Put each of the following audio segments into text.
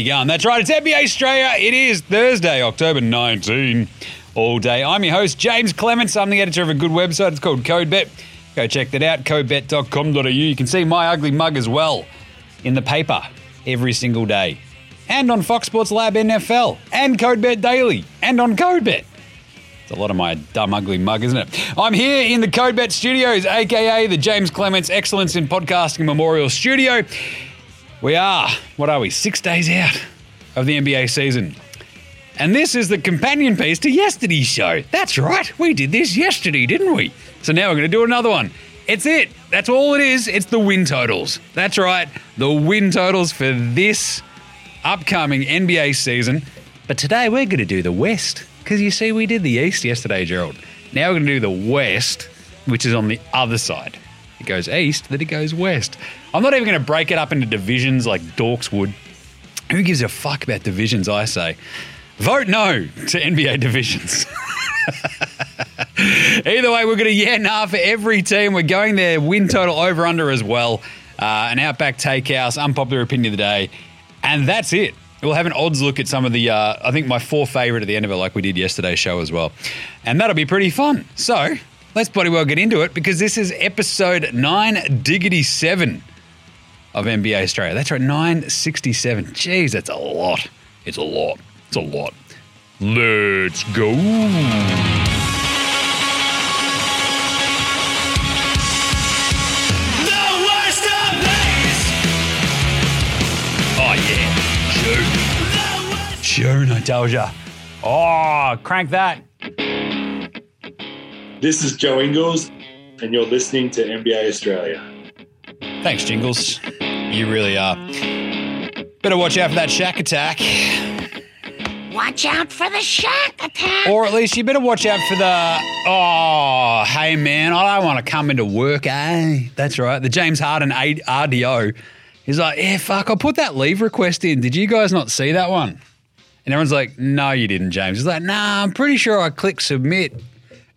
You go. And that's right. It's NBA Straya. It is Thursday, October 19. All day. I'm your host, James Clements. I'm the editor of a good website. It's called CodeBet. Go check that out, codebet.com.au. You can see my ugly mug as well in the paper every single day. And on Fox Sports Lab NFL. And CodeBet Daily. And on CodeBet. It's a lot of my dumb, ugly mug, isn't it? I'm here in the CodeBet Studios, aka the James Clements Excellence in Podcasting Memorial Studio. We are, what are we, six days out of the NBA season. And this is the companion piece to yesterday's show. That's right, we did this yesterday, didn't we? So now we're going to do another one. It's it. That's all it is. It's the win totals. That's right, the win totals for this upcoming NBA season. But today we're going to do the West. Because you see, we did the East yesterday, Gerald. Now we're going to do the West, which is on the other side. It goes East, that it goes West. I'm not even going to break it up into divisions like Dorks would. Who gives a fuck about divisions, I say? Vote no to NBA divisions. Either way, we're going to yeah nah for every team. We're going there win total over under as well. Uh, an Outback Takehouse, unpopular opinion of the day. And that's it. We'll have an odds look at some of the, uh, I think my four favourite at the end of it, like we did yesterday's show as well. And that'll be pretty fun. So let's bloody well get into it because this is episode 9 Diggity 7 of NBA Straya. That's right, 967. Jeez, that's a lot. It's a lot. It's a lot. Let's go. The worst of these. Oh, yeah. June. June, I told ya. Oh, crank that. This is Joe Ingles, and you're listening to NBA Straya. Thanks, Jingles. You really are. Better watch out for that shack attack. Watch out for the shack attack. Or at least you better watch out for the. Oh, hey, man, I don't want to come into work, eh? That's right. The James Harden A- RDO. He's like, yeah, fuck, I put that leave request in. Did you guys not see that one? And everyone's like, no, you didn't, James. He's like, nah, I'm pretty sure I clicked submit.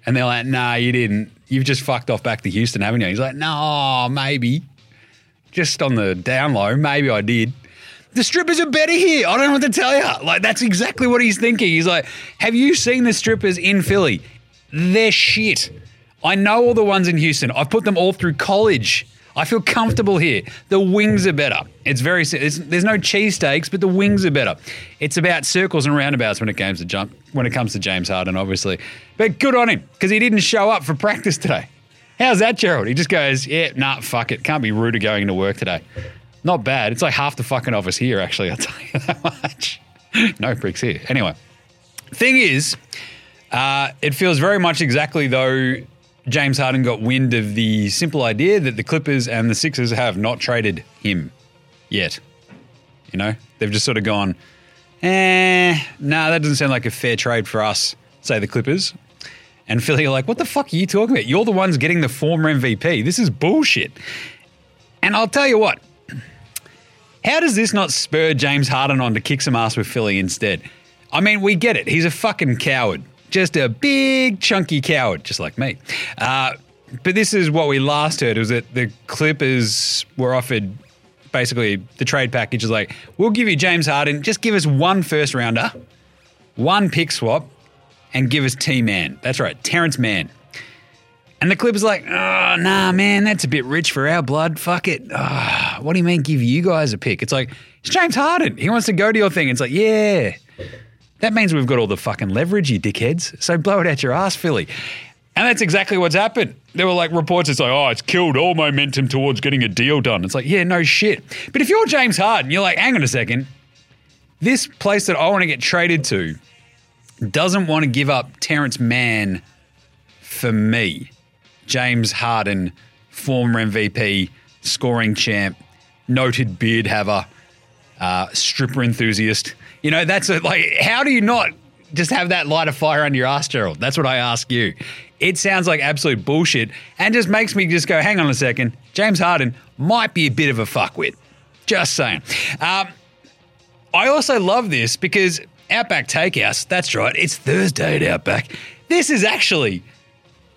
And they're like, nah, you didn't. You've just fucked off back to Houston, haven't you? He's like, no, maybe. Just on the down low, maybe I did. The strippers are better here. I don't know what to tell you. Like, that's exactly what he's thinking. He's like, have you seen the strippers in Philly? They're shit. I know all the ones in Houston. I've put them all through college. I feel comfortable here. The wings are better. It's very. It's, there's no cheesesteaks, but the wings are better. It's about circles and roundabouts when it comes to jump. When it comes to James Harden, obviously, but good on him because he didn't show up for practice today. How's that, Gerald? He just goes, yeah, nah, fuck it. Can't be rude to going into work today. Not bad. It's like half the fucking office here, actually. I'll tell you that much. no bricks here. Anyway, thing is, uh, it feels very much exactly though James Harden got wind of the simple idea that the Clippers and the Sixers have not traded him yet. You know, they've just sort of gone, eh, nah, that doesn't sound like a fair trade for us, say the Clippers. And Philly are like, what the fuck are you talking about? You're the ones getting the former MVP. This is bullshit. And I'll tell you what, how does this not spur James Harden on to kick some ass with Philly instead? I mean, we get it. He's a fucking coward. Just a big, chunky coward, just like me. Uh, but this is what we last heard was that the Clippers were offered basically the trade package is like, we'll give you James Harden, just give us one first rounder, one pick swap, and give us T Man. That's right, Terrence Mann. And the Clippers like, oh, nah, man, that's a bit rich for our blood. Fuck it. Ah, what do you mean give you guys a pick? It's like, it's James Harden. He wants to go to your thing. It's like, yeah. That means we've got all the fucking leverage, you dickheads. So blow it out your ass, Philly. And that's exactly what's happened. There were like reports, it's like, oh, it's killed all momentum towards getting a deal done. It's like, yeah, no shit. But if you're James Harden, you're like, hang on a second. This place that I want to get traded to doesn't want to give up Terrence Mann for me. James Harden, former MVP, scoring champ, noted beard haver, uh, stripper enthusiast. You know, that's a, like, how do you not just have that light of fire under your ass, Gerald? That's what I ask you. It sounds like absolute bullshit and just makes me just go, hang on a second. James Harden might be a bit of a fuckwit. Just saying. Um, I also love this because Outback Takehouse, that's right, it's Thursday at Outback. This is actually,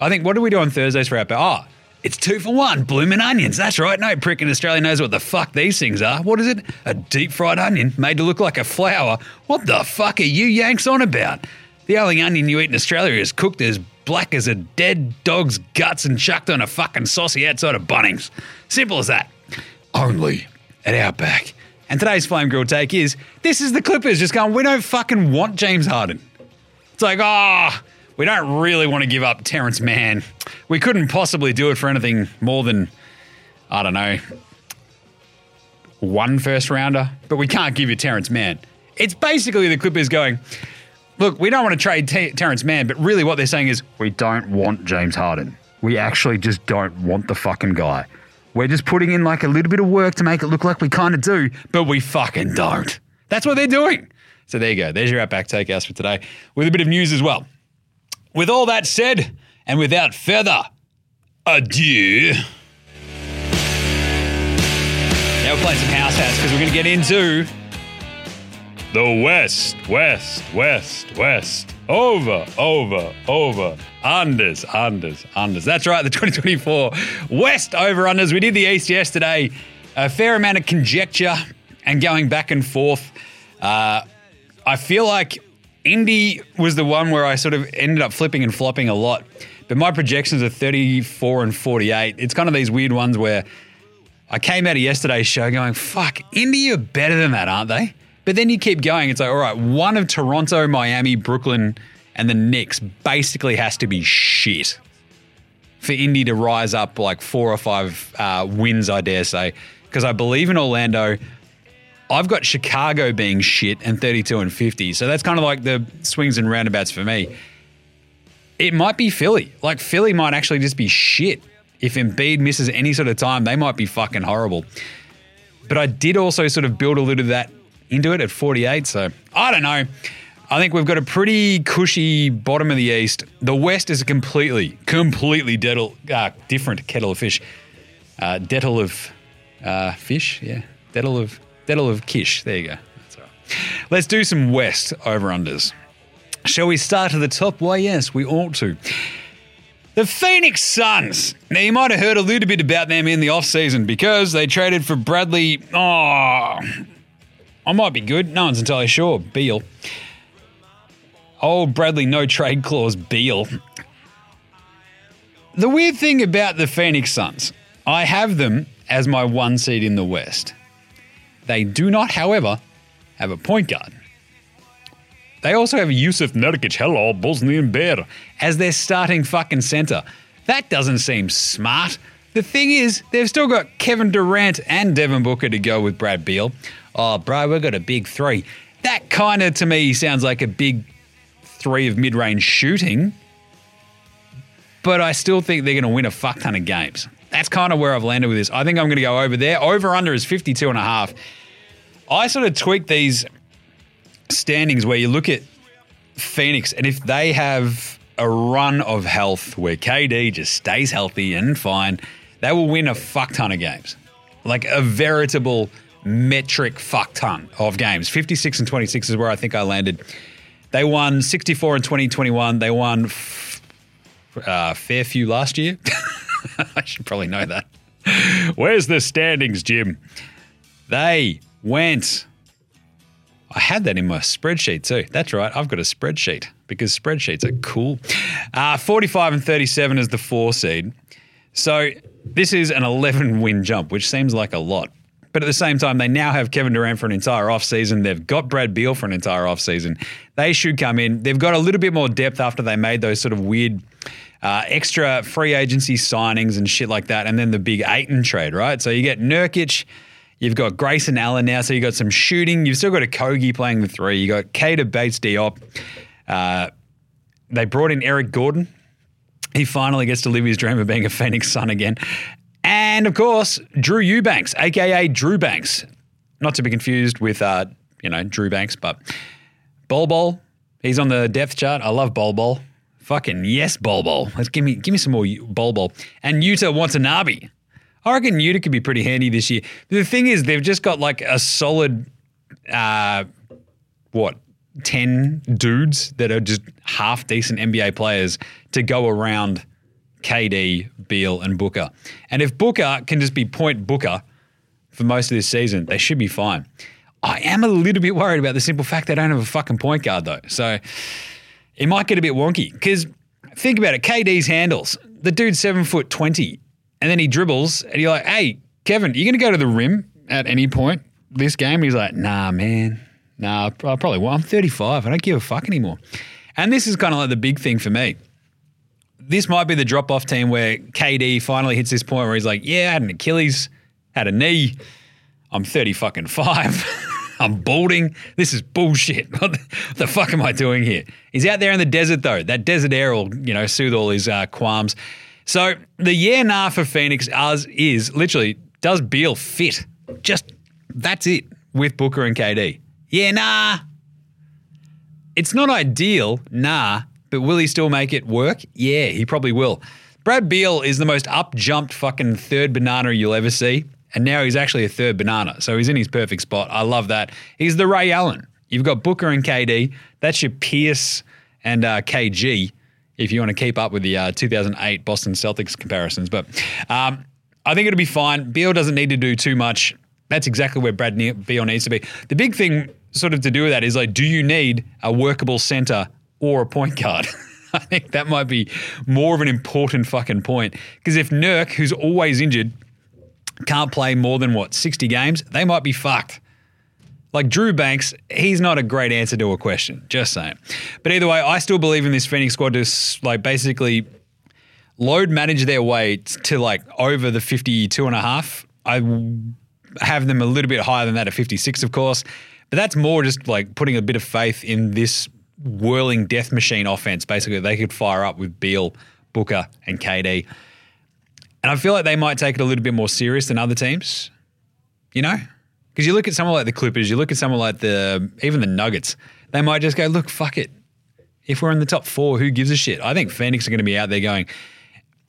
I think, what do we do on Thursdays for Outback? Oh, It's two for one, bloomin' onions. That's right. No prick in Australia knows what the fuck these things are. What is it? A deep fried onion made to look like a flower. What the fuck are you Yanks on about? The only onion you eat in Australia is cooked as black as a dead dog's guts and chucked on a fucking saucy outside of Bunnings. Simple as that. Only at Outback. And today's Flame Grill take is this is the Clippers just going, we don't fucking want James Harden. It's like, ah, we don't really want to give up Terrence Mann. We couldn't possibly do it for anything more than, I don't know, one first rounder, but we can't give you Terrence Mann. It's basically the Clippers going, look, we don't want to trade T- Terrence Mann, but really what they're saying is, we don't want James Harden. We actually just don't want the fucking guy. We're just putting in like a little bit of work to make it look like we kind of do, but we fucking don't. That's what they're doing. So there you go. There's your Outback Takehouse for today with a bit of news as well. With all that said, and without further ado, now we're playing some house hats because we're going to get into the West, West, West, West. Over, over, over. Unders, unders, unders. That's right, the 2024 West over unders. We did the East yesterday. A fair amount of conjecture and going back and forth. Uh, I feel like Indy was the one where I sort of ended up flipping and flopping a lot. But my projections are 34 and 48. It's kind of these weird ones where I came out of yesterday's show going, fuck, Indy are better than that, aren't they? But then you keep going. It's like, all right, one of Toronto, Miami, Brooklyn, and the Knicks basically has to be shit for Indy to rise up like four or five uh, wins, I dare say. Because I believe in Orlando. I've got Chicago being shit and 32 and 50. So that's kind of like the swings and roundabouts for me. It might be Philly. Like Philly might actually just be shit. If Embiid misses any sort of time, they might be fucking horrible. But I did also sort of build a little of that into it at 48. So I don't know. I think we've got a pretty cushy bottom of the East. The West is a completely, completely dettle, uh, different kettle of fish. Uh, dettle of uh, fish, yeah. Dettle of, dettle of kish. There you go. Let's do some West over unders. Shall we start at the top? Why, yes, we ought to. The Phoenix Suns. Now, you might have heard a little bit about them in the offseason because they traded for Bradley. Oh, I might be good. No one's entirely sure. Beal. Old Bradley no trade clause Beal. The weird thing about the Phoenix Suns, I have them as my one seed in the West. They do not, however, have a point guard. They also have Jusuf Nurkic, hello, Bosnian Bear, as their starting fucking center. That doesn't seem smart. The thing is, they've still got Kevin Durant and Devin Booker to go with Brad Beal. Oh, bro, we've got a big three. That kind of, to me, sounds like a big three of mid range shooting. But I still think they're going to win a fuck ton of games. That's kind of where I've landed with this. I think I'm going to go over there. Over under is 52 and a half. I sort of tweak these standings where you look at Phoenix, and if they have a run of health where KD just stays healthy and fine, they will win a fuck ton of games. Like a veritable metric fuck ton of games. 56 and 26 is where I think I landed. They won 64 and 2021. They won f- uh, Fairview last year. I should probably know that. Where's the standings, Jim? They went. I had that in my spreadsheet too. That's right. I've got a spreadsheet because spreadsheets are cool. Uh, 45 and 37 is the four seed. So this is an 11 win jump, which seems like a lot. But at the same time, they now have Kevin Durant for an entire offseason. They've got Brad Beal for an entire offseason. They should come in. They've got a little bit more depth after they made those sort of weird uh, extra free agency signings and shit like that. And then the big Ayton trade, right? So you get Nurkic. You've got Grayson Allen now, so you've got some shooting. You've still got Okogie playing the three. You got Keita Bates-Diop. Uh, they brought in Eric Gordon. He finally gets to live his dream of being a Phoenix Sun again. And of course, Drew Eubanks, aka Drew Banks. Not to be confused with, uh, you know, Drew Banks, but Bol Bol. He's on the depth chart. I love Bol Bol. Fucking yes, Bol. Let's give me give me some more Bol. And Yuta Watanabe. I reckon Yuta could be pretty handy this year. The thing is, they've just got like a solid, uh, what, 10 dudes that are just half decent NBA players to go around KD, Beal, and Booker. And if Booker can just be point Booker for most of this season, they should be fine. I am a little bit worried about the simple fact they don't have a fucking point guard though. So it might get a bit wonky. Because think about it, KD's handles. The dude's seven foot twenty, and then he dribbles, and you're like, "Hey, Kevin, you gonna go to the rim at any point this game?" He's like, "Nah, man, nah, I probably won't. I'm 35. I don't give a fuck anymore." And this is kind of like the big thing for me. This might be the drop off team where KD finally hits this point where he's like, "Yeah, I had an Achilles, had a knee. I'm 30 fucking five." I'm balding. This is bullshit. What the, fuck am I doing here? He's out there in the desert though. That desert air will, you know, soothe all his uh, qualms. So the yeah nah for Phoenix as is literally does Beal fit? Just that's it with Booker and KD. Yeah nah. It's not ideal, nah, but will he still make it work? Yeah, he probably will. Brad Beal is the most up jumped fucking third banana you'll ever see. And now he's actually a third banana. So he's in his perfect spot. I love that. He's the Ray Allen. You've got Booker and KD. That's your Pierce and uh, KG if you want to keep up with the uh, 2008 Boston Celtics comparisons. But um, I think it'll be fine. Beal doesn't need to do too much. That's exactly where Brad Beal needs to be. The big thing, sort of, to do with that is like, do you need a workable center or a point guard? I think that might be more of an important fucking point. Because if Nurk, who's always injured, can't play more than what 60 games, they might be fucked. Like Drew Banks, he's not a great answer to a question. Just saying. But either way, I still believe in this Phoenix squad to like basically load manage their way to like over the 52 and a half. I have them a little bit higher than that at 56, of course. But that's more just like putting a bit of faith in this whirling death machine offense. Basically, they could fire up with Beal, Booker, and KD. And I feel like they might take it a little bit more serious than other teams, you know? Because you look at someone like the Clippers, you look at someone like the even the Nuggets, they might just go, look, fuck it. If we're in the top four, who gives a shit? I think Phoenix are going to be out there going,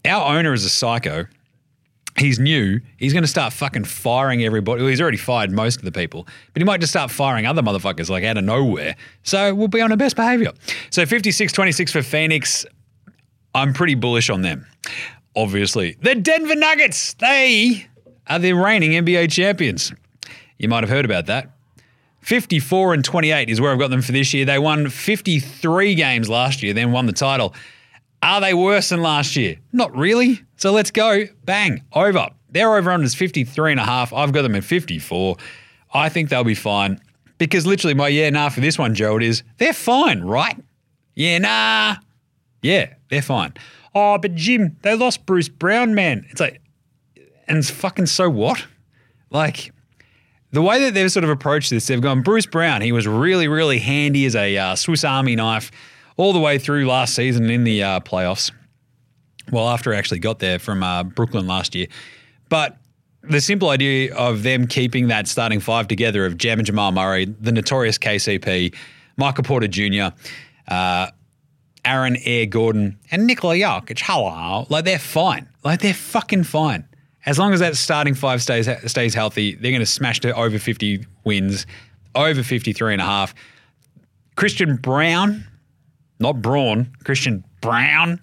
our owner is a psycho. He's new. He's going to start fucking firing everybody. Well, he's already fired most of the people, but he might just start firing other motherfuckers like out of nowhere. So we'll be on our best behavior. So 56 26 for Phoenix. I'm pretty bullish on them obviously. The Denver Nuggets, they are the reigning NBA champions. You might have heard about that. 54 and 28 is where I've got them for this year. They won 53 games last year, then won the title. Are they worse than last year? Not really. So let's go. Bang, over. Their over under is 53 and a half. I've got them at 54. I think they'll be fine. Because literally my yeah, nah for this one, Gerald, is they're fine, right? Yeah, nah. Yeah, they're fine oh, but Jim, they lost Bruce Brown, man. It's like, and it's fucking so what? Like, the way that they've sort of approached this, they've gone, Bruce Brown, he was really, really handy as a uh, Swiss Army knife all the way through last season in the uh, playoffs. Well, after I actually got there from uh, Brooklyn last year. But the simple idea of them keeping that starting five together of Jam and Jamal Murray, the notorious KCP, Michael Porter Jr., uh, Aaron Air Gordon, and Nikola Jokic, hello, like they're fine. Like they're fucking fine. As long as that starting five stays stays healthy, they're going to smash to over 50 wins, over 53 and a half. Christian Brown, not Braun, Christian Brown,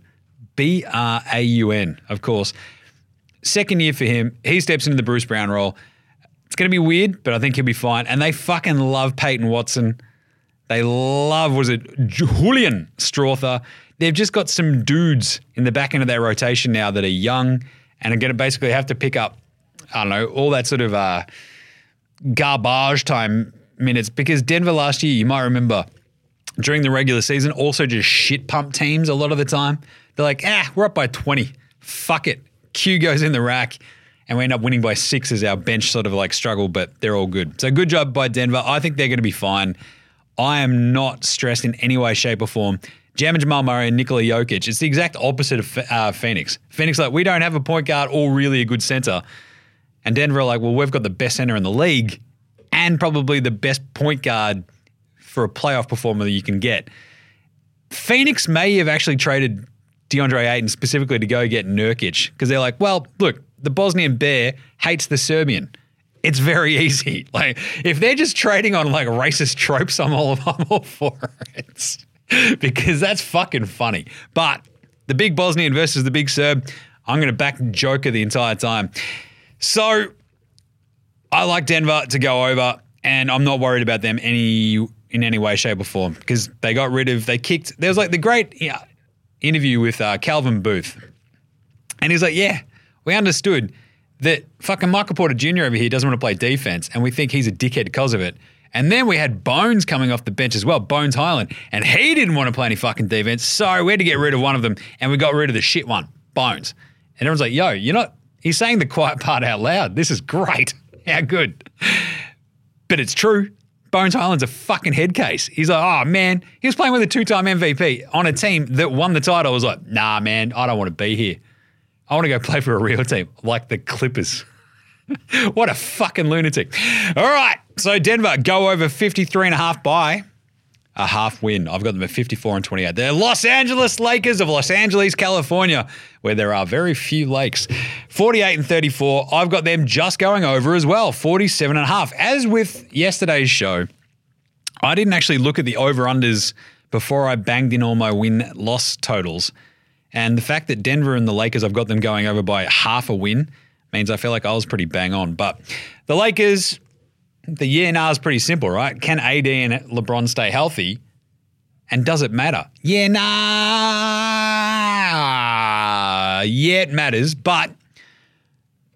B R A U N, of course. Second year for him. He steps into the Bruce Brown role. It's going to be weird, but I think he'll be fine. And they fucking love Peyton Watson. They love, was it Julian Strawther? They've just got some dudes in the back end of their rotation now that are young and are going to basically have to pick up, I don't know, all that sort of uh, garbage time minutes. Because Denver last year, you might remember, during the regular season, also just shit pump teams a lot of the time. They're like, ah, we're up by 20. Fuck it. Q goes in the rack and we end up winning by six as our bench sort of like struggle, but they're all good. So good job by Denver. I think they're going to be fine. I am not stressed in any way, shape, or form. Jam and Jamal Murray and Nikola Jokic. It's the exact opposite of uh, Phoenix. Phoenix, like, we don't have a point guard or really a good center. And Denver are like, well, we've got the best center in the league and probably the best point guard for a playoff performer that you can get. Phoenix may have actually traded DeAndre Ayton specifically to go get Nurkic because they're like, well, look, the Bosnian bear hates the Serbian it's very easy. Like if they're just trading on like racist tropes, I'm all I'm all for it because that's fucking funny. But the big Bosnian versus the big Serb. I'm going to back Joker the entire time. So I like Denver to go over, and I'm not worried about them any in any way, shape, or form because they got rid of they kicked. There was like the great yeah, interview with uh, Calvin Booth, and he's like, "Yeah, we understood that fucking Michael Porter Jr. over here doesn't want to play defense, and we think he's a dickhead because of it." And then we had Bones coming off the bench as well, Bones Hyland, and he didn't want to play any fucking defense, so we had to get rid of one of them, and we got rid of the shit one, Bones. And everyone's like, "Yo, you're not." He's saying the quiet part out loud. This is great. How good. But it's true. Bones Hyland's a fucking head case. He's like, oh man, he was playing with a two time MVP on a team that won the title. I was like, nah, man, I don't want to be here. I want to go play for a real team like the Clippers. what a fucking lunatic. All right. So Denver go over 53 and a half by a half win. I've got them at 54 and 28. They're Los Angeles Lakers of Los Angeles, California, where there are very few lakes. 48 and 34. I've got them just going over as well, 47 and a half. As with yesterday's show, I didn't actually look at the over-unders before I banged in all my win-loss totals. And the fact that Denver and the Lakers, I've got them going over by half a win, means I feel like I was pretty bang on. But the Lakers, the year nah is pretty simple, right? Can AD and LeBron stay healthy? And does it matter? Yeah, nah. Yeah, it matters, but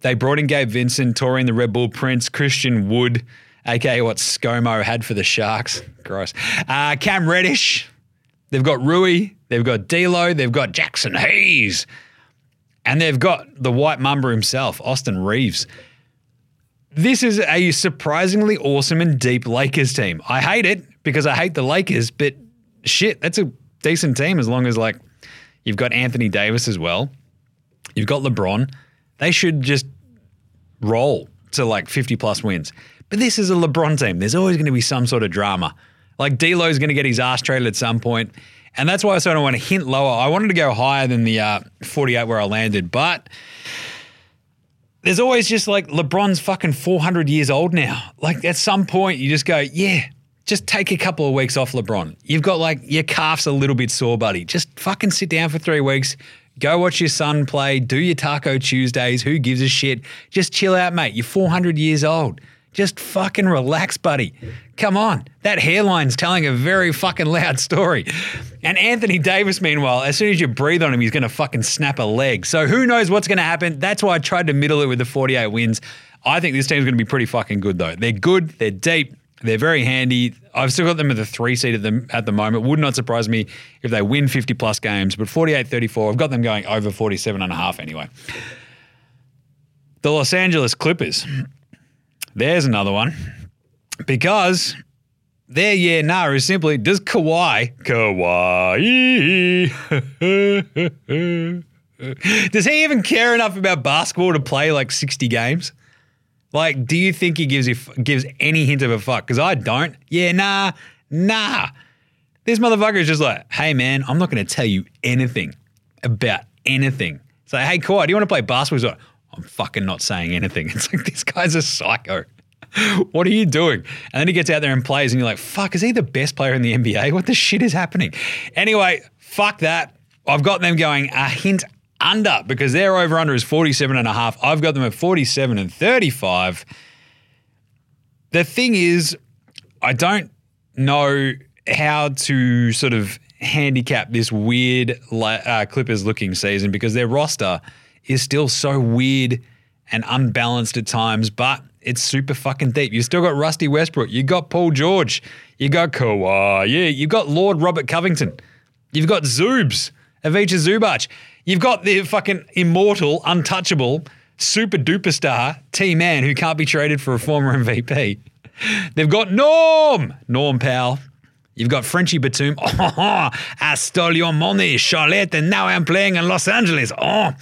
they brought in Gabe Vincent, Taurean the Red Bull Prince, Christian Wood, aka what ScoMo had for the Sharks. Gross. Uh, Cam Reddish. They've got Rui. They've got D'Lo. They've got Jaxson Hayes. And they've got the White Mamba himself, Austin Reaves. This is a surprisingly awesome and deep Lakers team. I hate it because I hate the Lakers, but shit, that's a decent team as long as like you've got Anthony Davis as well. You've got LeBron. They should just roll to like 50 plus wins. But this is a LeBron team. There's always going to be some sort of drama. Like D'Lo's going to get his ass traded at some point, and that's why I sort of want to hint lower. I wanted to go higher than the uh, 48 where I landed, but there's always just like LeBron's fucking 400 years old now. Like at some point, you just go, yeah, just take a couple of weeks off LeBron. You've got like your calf's a little bit sore, buddy. Just fucking sit down for three weeks. Go watch your son play. Do your Taco Tuesdays. Who gives a shit? Just chill out, mate. You're 400 years old. Just fucking relax, buddy. Come on. That hairline's telling a very fucking loud story. And Anthony Davis, meanwhile, as soon as you breathe on him, he's going to fucking snap a leg. So who knows what's going to happen? That's why I tried to middle it with the 48 wins. I think this team's going to be pretty fucking good, though. They're good. They're deep. They're very handy. I've still got them at the three seed at the, at the moment. Would not surprise me if they win 50 plus games, but 48 34, I've got them going over 47 and a half anyway. The Los Angeles Clippers. There's another one. Because their yeah nah is simply does Kawhi Kawhi does he even care enough about basketball to play like 60 games? Like, do you think he gives you gives any hint of a fuck? Because I don't. Yeah, nah, nah. This motherfucker is just like, hey man, I'm not going to tell you anything about anything. It's like, hey Kawhi, do you want to play basketball? He's like, I'm fucking not saying anything. It's like this guy's a psycho. what are you doing? And then he gets out there and plays, and you're like, fuck, is he the best player in the NBA? What the shit is happening? Anyway, fuck that. I've got them going a hint under because their over under is 47 and a half. I've got them at 47 and 35. The thing is, I don't know how to sort of handicap this weird uh, Clippers looking season because their roster is still so weird and unbalanced at times, but it's super fucking deep. You still got Rusty Westbrook. You got Paul George. You got Kawhi. Yeah, you got Lord Robert Covington. You've got Zoobs, Ivica Zubac. You've got the fucking immortal, untouchable, super duper star T Man who can't be traded for a former MVP. They've got Norm, Norm Powell. You've got Frenchie Batum. Oh, I stole your money, Charlotte, and now I'm playing in Los Angeles. Oh.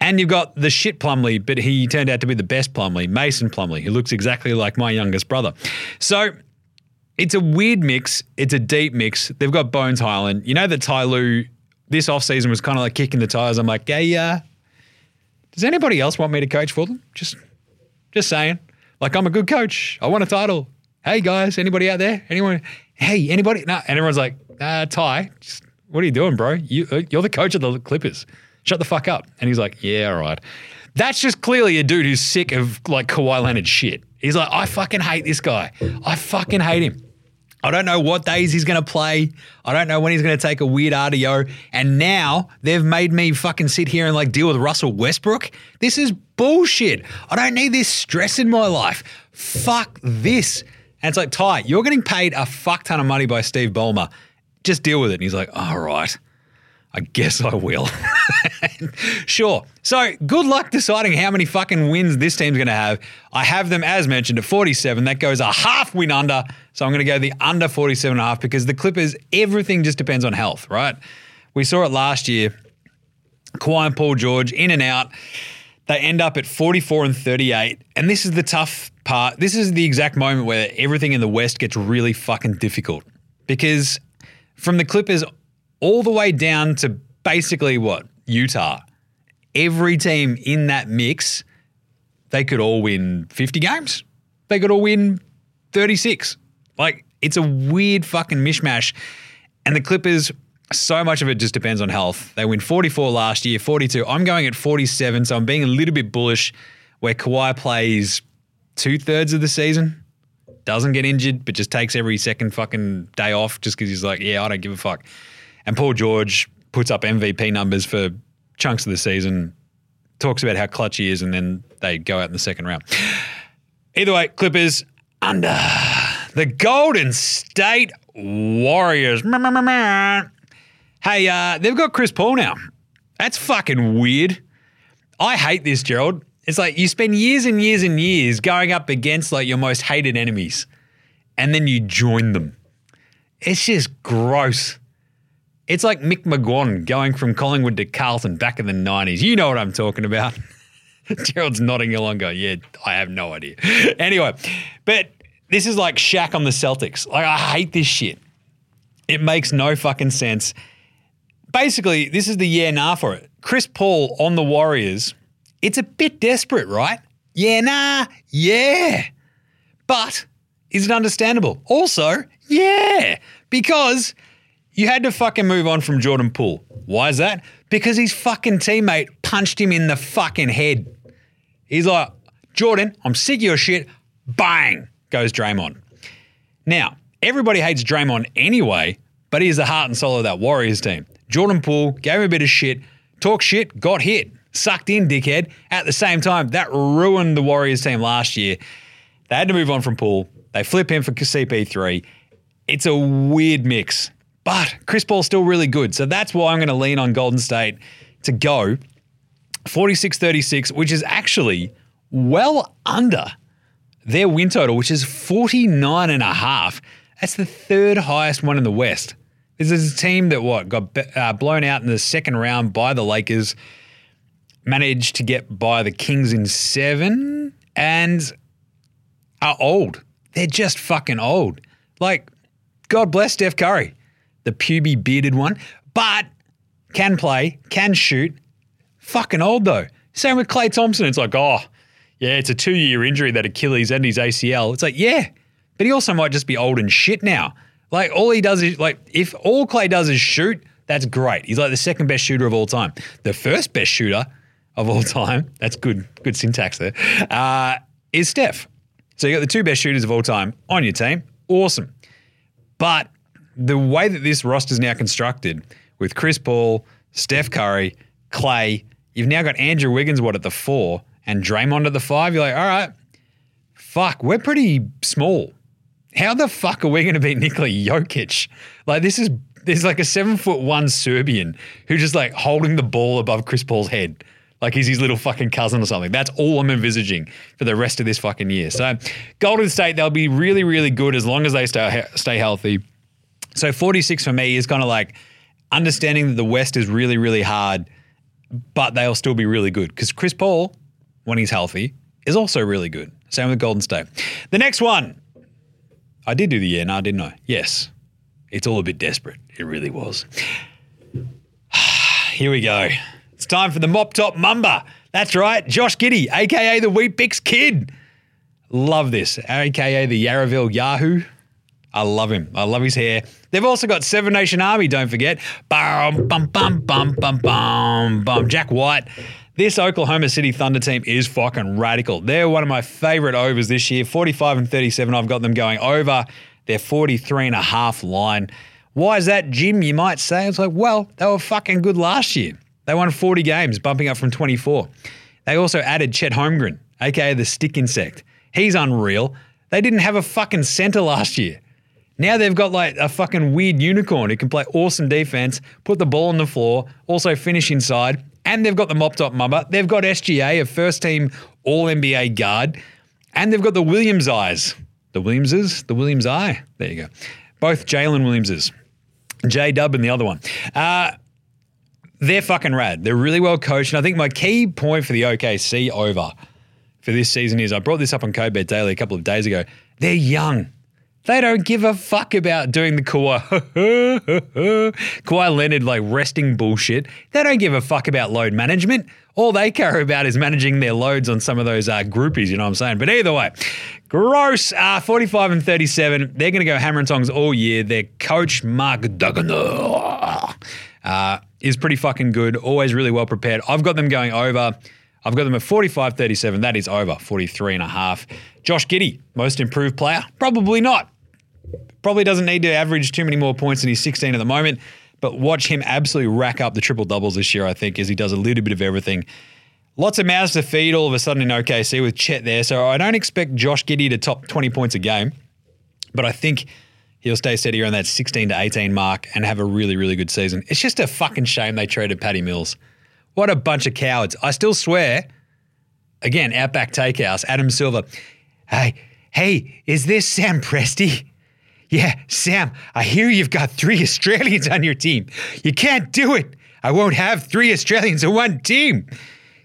And you've got the shit Plumlee, but he turned out to be the best Plumlee, Mason Plumlee, who looks exactly like my youngest brother. So it's a weird mix. It's a deep mix. They've got Bones Hyland. You know that Ty Lue this offseason was kind of like kicking the tires. I'm like, hey, uh, does anybody else want me to coach for them? Just, just saying. Like, I'm a good coach. I want a title. Hey, guys, anybody out there? Anyone? Hey, anybody? No. And everyone's like, uh, Ty, just What are you doing, bro? You, uh, you're the coach of the Clippers. Shut the fuck up. And he's like, yeah, all right. That's just clearly a dude who's sick of like Kawhi Leonard shit. He's like, I fucking hate this guy. I fucking hate him. I don't know what days he's going to play. I don't know when he's going to take a weird RDO. And now they've made me fucking sit here and like deal with Russell Westbrook. This is bullshit. I don't need this stress in my life. Fuck this. And it's like, Ty, you're getting paid a fuck ton of money by Steve Ballmer. Just deal with it. And he's like, all right. I guess I will. sure. So good luck deciding how many fucking wins this team's going to have. I have them, as mentioned, at 47. That goes a half win under. So I'm going to go the under 47 and a half because the Clippers, everything just depends on health, right? We saw it last year. Kawhi and Paul George in and out. They end up at 44 and 38. And this is the tough part. This is the exact moment where everything in the West gets really fucking difficult. Because from the Clippers all the way down to basically what? Utah. Every team in that mix, they could all win 50 games. They could all win 36. Like, it's a weird fucking mishmash. And the Clippers, so much of it just depends on health. They win 44 last year, 42. I'm going at 47, so I'm being a little bit bullish where Kawhi plays two thirds of the season, doesn't get injured, but just takes every second fucking day off just because he's like, yeah, I don't give a fuck. And Paul George puts up MVP numbers for chunks of the season, talks about how clutch he is, and then they go out in the second round. Either way, Clippers under the Golden State Warriors. Hey, uh, they've got Chris Paul now. That's fucking weird. I hate this, Gerald. It's like you spend years and years and years going up against like your most hated enemies, and then you join them. It's just gross. It's like Mick McGuane going from Collingwood to Carlton back in the 90s. You know what I'm talking about. Gerald's nodding along, going, Yeah, I have no idea. anyway, but this is like Shaq on the Celtics. Like, I hate this shit. It makes no fucking sense. Basically, this is the yeah nah for it. Chris Paul on the Warriors, it's a bit desperate, right? Yeah, nah, yeah. But is it understandable? Also, yeah, because you had to fucking move on from Jordan Poole. Why is that? Because his fucking teammate punched him in the fucking head. He's like, Jordan, I'm sick of your shit. Bang, goes Draymond. Now, everybody hates Draymond anyway, but he's the heart and soul of that Warriors team. Jordan Poole gave him a bit of shit, talk shit, got hit, sucked in, dickhead. At the same time, that ruined the Warriors team last year. They had to move on from Poole. They flip him for CP3. It's a weird mix, but Chris Paul's still really good. So that's why I'm going to lean on Golden State to go 46 36, which is actually well under their win total, which is 49 and a half. That's the third highest one in the West. This is a team that what got uh, blown out in the second round by the Lakers, managed to get by the Kings in seven, and are old. They're just fucking old. Like, God bless Steph Curry, the puby bearded one, but can play, can shoot. Fucking old though. Same with Klay Thompson. It's like, oh, yeah, it's a two year injury that Achilles and his ACL. It's like, yeah, but he also might just be old and shit now. Like, all he does is, like, if all Klay does is shoot, that's great. He's like the second best shooter of all time. The first best shooter of all time, that's good, good syntax there, uh, is Steph. So you got the two best shooters of all time on your team. Awesome. But the way that this roster is now constructed with Chris Paul, Steph Curry, Klay, you've now got Andrew Wiggins, what, at the four, and Draymond at the five. You're like, all right, fuck, we're pretty small. How the fuck are we going to beat Nikola Jokic? Like, this is there's like a seven foot one Serbian who just like holding the ball above Chris Paul's head. Like he's his little fucking cousin or something. That's all I'm envisaging for the rest of this fucking year. So, Golden State, they'll be really, really good as long as they stay, stay healthy. So, 46 for me is kind of like understanding that the West is really, really hard, but they'll still be really good because Chris Paul, when he's healthy, is also really good. Same with Golden State. The next one, I did do the yeah, no, didn't I? Yes. It's all a bit desperate. It really was. Here we go. It's time for the Mop Top Mumba. That's right, Josh Giddey, aka the Weet-Bix Kid. Love this, aka the Yarraville Yahoo. I love him. I love his hair. They've also got Seven Nation Army, don't forget. Bum, bum, bum, bum, bum, bum, bum. Jack White. This Oklahoma City Thunder team is fucking radical. They're one of my favorite overs this year. 45 and 37. I've got them going over their 43 and a half line. Why is that, Jim? You might say. It's like, well, they were fucking good last year. They won 40 games, bumping up from 24. They also added Chet Holmgren, aka the stick insect. He's unreal. They didn't have a fucking center last year. Now they've got like a fucking weird unicorn who can play awesome defense, put the ball on the floor, also finish inside, and they've got the mop top mummer. They've got SGA, a first team All NBA guard, and they've got the Williams eyes. The Williamses, the Williams eye. There you go. Both Jalen Williamses. J Dub and the other one. Uh, they're fucking rad. They're really well coached. And I think my key point for the OKC over for this season is I brought this up on Code Bet Daily a couple of days ago. They're young. They don't give a fuck about doing the Kawhi, Kawhi Leonard like resting bullshit. They don't give a fuck about load management. All they care about is managing their loads on some of those uh, groupies, you know what I'm saying? But either way, gross. Uh, 45 and 37. They're going to go hammer and tongs all year. Their coach, Mark Duggan, uh, is pretty fucking good. Always really well prepared. I've got them going over. I've got them at 45 37. That is over 43 and a half. Josh Giddey, most improved player? Probably not. Probably doesn't need to average too many more points than he's 16 at the moment. But watch him absolutely rack up the triple doubles this year, I think, as he does a little bit of everything. Lots of mouths to feed all of a sudden in OKC with Chet there. So I don't expect Josh Giddey to top 20 points a game. But I think he'll stay steady around that 16 to 18 mark and have a really, really good season. It's just a fucking shame they traded Patty Mills. What a bunch of cowards. I still swear, again, Outback Takehouse, Adam Silver. Hey, hey, is this Sam Presti? Yeah, Sam, I hear you've got three Australians on your team. You can't do it. I won't have three Australians on one team.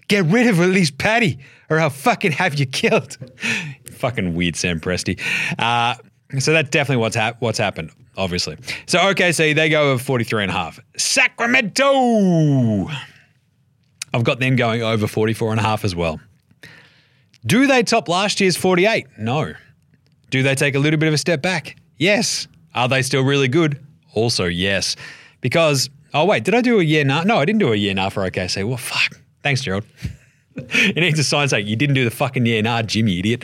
Get rid of at least Patty, or I'll fucking have you killed. fucking weird, Sam Presti. Uh, so that's definitely what's what's happened, obviously. So OKC, they go over 43 and a half. Sacramento. I've got them going over 44 and a half as well. Do they top last year's 48? No. Do they take a little bit of a step back? Yes. Are they still really good? Also, yes. Because, oh, wait, did I do a year now? No, I didn't do a year now for OKC. Well, fuck. Thanks, Gerald. you need to sign saying you didn't do the fucking year nah, Jimmy, idiot.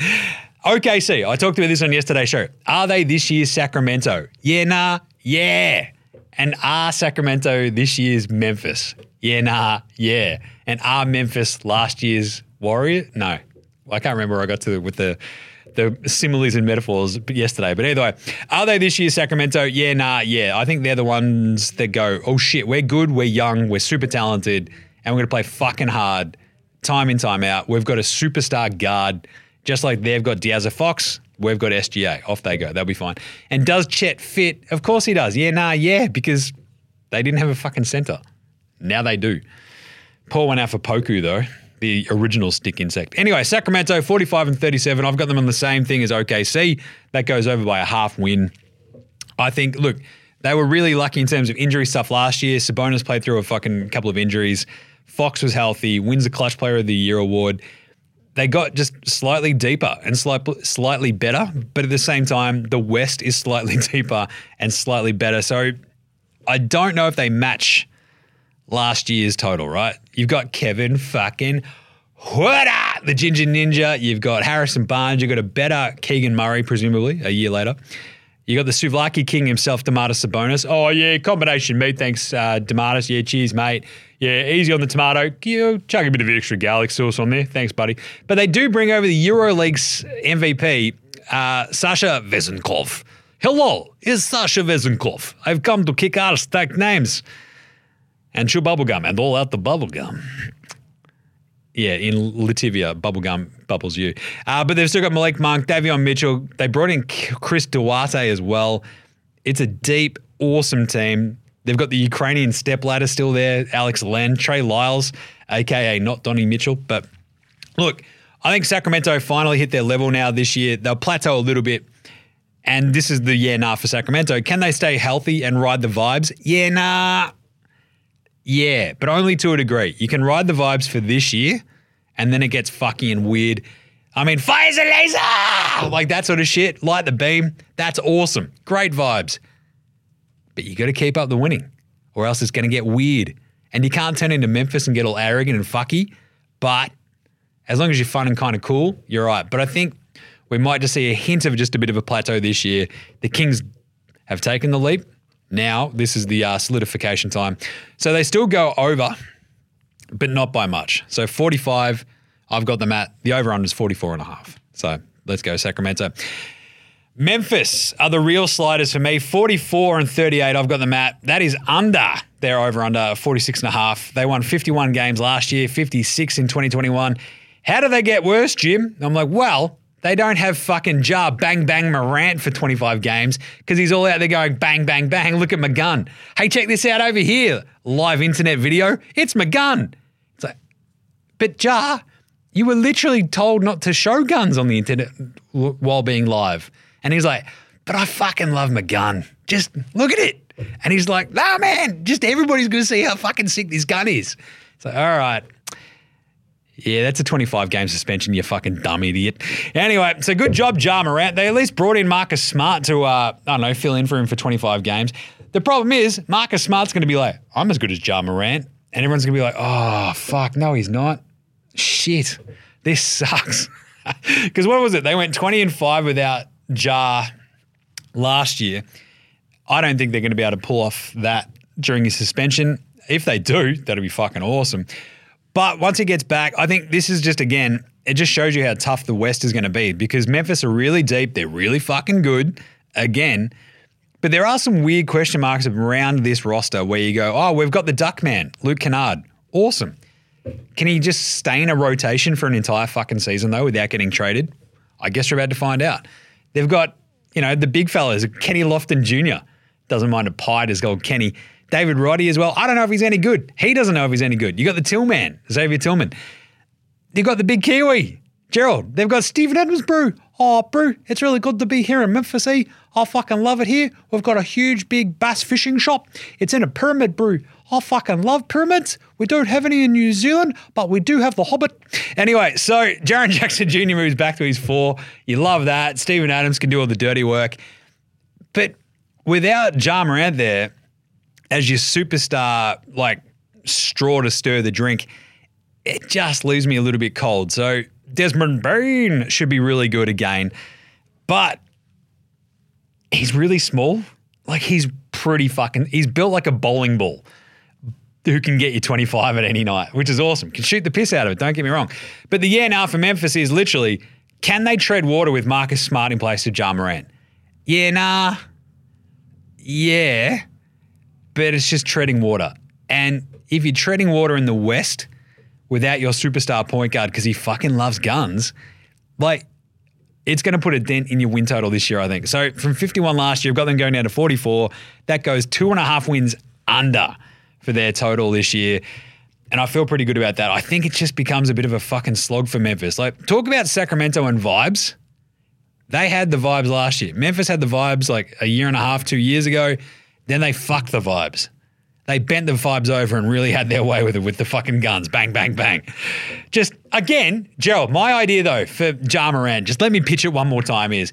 OKC, I talked about this on yesterday's show. Are they this year's Sacramento? Yeah, nah, yeah. And are Sacramento this year's Memphis? Yeah, nah, yeah. And are Memphis last year's Warrior? No. I can't remember where I got to with the the similes and metaphors yesterday. But either way, are they this year's Sacramento? Yeah, nah, yeah. I think they're the ones that go, oh shit, we're good, we're young, we're super talented, and we're going to play fucking hard time in, time out. We've got a superstar guard, just like they've got De'Aaron Fox. We've got SGA. Off they go. They'll be fine. And does Chet fit? Of course he does. Yeah, nah, yeah, because they didn't have a fucking center. Now they do. Poor one out for Poku, though, the original stick insect. Anyway, Sacramento, 45 and 37. I've got them on the same thing as OKC. That goes over by a half win. I think, look, they were really lucky in terms of injury stuff last year. Sabonis played through a fucking couple of injuries. Fox was healthy, wins the Clutch Player of the Year award. They got just slightly deeper and slight, slightly better, but at the same time, the West is slightly deeper and slightly better. So I don't know if they match last year's total, right? You've got Kevin fucking Huerter, the Ginger Ninja. You've got Harrison Barnes. You've got a better Keegan Murray, presumably, a year later. You got the Suvlaki King himself, Domantas Sabonis. Oh yeah, combination meat. Thanks, uh. Yeah, cheers, mate. Yeah, easy on the tomato. You chuck a bit of extra garlic sauce on there. Thanks, buddy. But they do bring over the EuroLeague's MVP, uh, Sasha Vezenkov. Hello, it's Sasha Vezenkov. I've come to kick ass, stack names, and chew bubblegum, and all out the bubblegum. Yeah, in Lativia, bubblegum bubbles you. Uh, but they've still got Malik Monk, Davion Mitchell. They brought in Chris Duarte as well. It's a deep, awesome team. They've got the Ukrainian step ladder still there, Alex Len, Trey Lyles, aka not Donnie Mitchell. But look, I think Sacramento finally hit their level now this year. They'll plateau a little bit. And this is the yeah, nah for Sacramento. Can they stay healthy and ride the vibes? Yeah, nah. Yeah, but only to a degree. You can ride the vibes for this year, and then it gets fucking and weird. I mean, fires a laser! Like that sort of shit. Light the beam. That's awesome. Great vibes. But you got to keep up the winning, or else it's going to get weird. And you can't turn into Memphis and get all arrogant and fucky. But as long as you're fun and kind of cool, you're right. But I think we might just see a hint of just a bit of a plateau this year. The Kings have taken the leap. Now, this is the uh, solidification time. So they still go over, but not by much. So 45, I've got them at the over under is 44 and a half. So let's go, Sacramento. Memphis are the real sliders for me. 44 and 38, I've got them at. That is under their over under 46 and a half. They won 51 games last year, 56 in 2021. How do they get worse, Jim? I'm like, well, they don't have fucking Ja bang bang Morant for 25 games because he's all out there going bang bang bang. Look at my gun. Hey, check this out over here. Live internet video. It's my gun. It's like, but Ja, you were literally told not to show guns on the internet while being live. And he's like, but I fucking love my gun. Just look at it. And he's like, nah, man, just everybody's going to see how fucking sick this gun is. It's like, all right. Yeah, that's a 25 game suspension, you fucking dumb idiot. Anyway, so good job, Ja Morant. They at least brought in Marcus Smart to, uh, I don't know, fill in for him for 25 games. The problem is, Marcus Smart's going to be like, I'm as good as Ja Morant. And everyone's going to be like, oh, fuck, no, he's not. Shit, this sucks. Because what was it? They went 20 and 5 without Ja last year. I don't think they're going to be able to pull off that during his suspension. If they do, that'll be fucking awesome. But once he gets back, I think this is just again, it just shows you how tough the West is going to be because Memphis are really deep. They're really fucking good again. But there are some weird question marks around this roster where you go, oh, we've got the Duckman, Luke Kennard. Awesome. Can he just stay in a rotation for an entire fucking season though without getting traded? I guess we're about to find out. They've got, you know, the big fellas, Kenny Lofton Jr. Doesn't mind a pie, just called Kenny. David Roddy as well. I don't know if he's any good. He doesn't know if he's any good. You got the Tillman, Xavier Tillman. You've got the big Kiwi, Gerald. They've got Steven Adams, Brew. Oh, Brew, it's really good to be here in Memphis. Eh? I fucking love it here. We've got a huge, big bass fishing shop. It's in a pyramid, Brew. I fucking love pyramids. We don't have any in New Zealand, but we do have the Hobbit. Anyway, so Jaren Jackson Jr. moves back to his four. You love that. Steven Adams can do all the dirty work. But without Ja Morant there, as your superstar, like straw to stir the drink, it just leaves me a little bit cold. So Desmond Bane should be really good again, but he's really small. Like he's pretty fucking. He's built like a bowling ball who can get you 25 at any night, which is awesome. Can shoot the piss out of it, don't get me wrong. But the yeah now for Memphis is literally can they tread water with Marcus Smart in place of Ja Morant? Yeah, nah. Yeah. But it's just treading water. And if you're treading water in the West without your superstar point guard because he fucking loves guns, like it's going to put a dent in your win total this year, I think. So from 51 last year, I've got them going down to 44. That goes two and a half wins under for their total this year. And I feel pretty good about that. I think it just becomes a bit of a fucking slog for Memphis. Like, talk about Sacramento and vibes. They had the vibes last year. Memphis had the vibes like a year and a half, two years ago. Then they fucked the vibes. They bent the vibes over and really had their way with it with the fucking guns. Bang, bang, bang. Just again, Gerald, my idea though for Ja Morant, just let me pitch it one more time is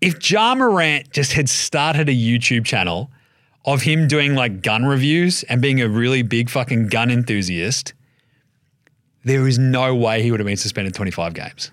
if Ja Morant just had started a YouTube channel of him doing like gun reviews and being a really big fucking gun enthusiast, there is no way he would have been suspended 25 games.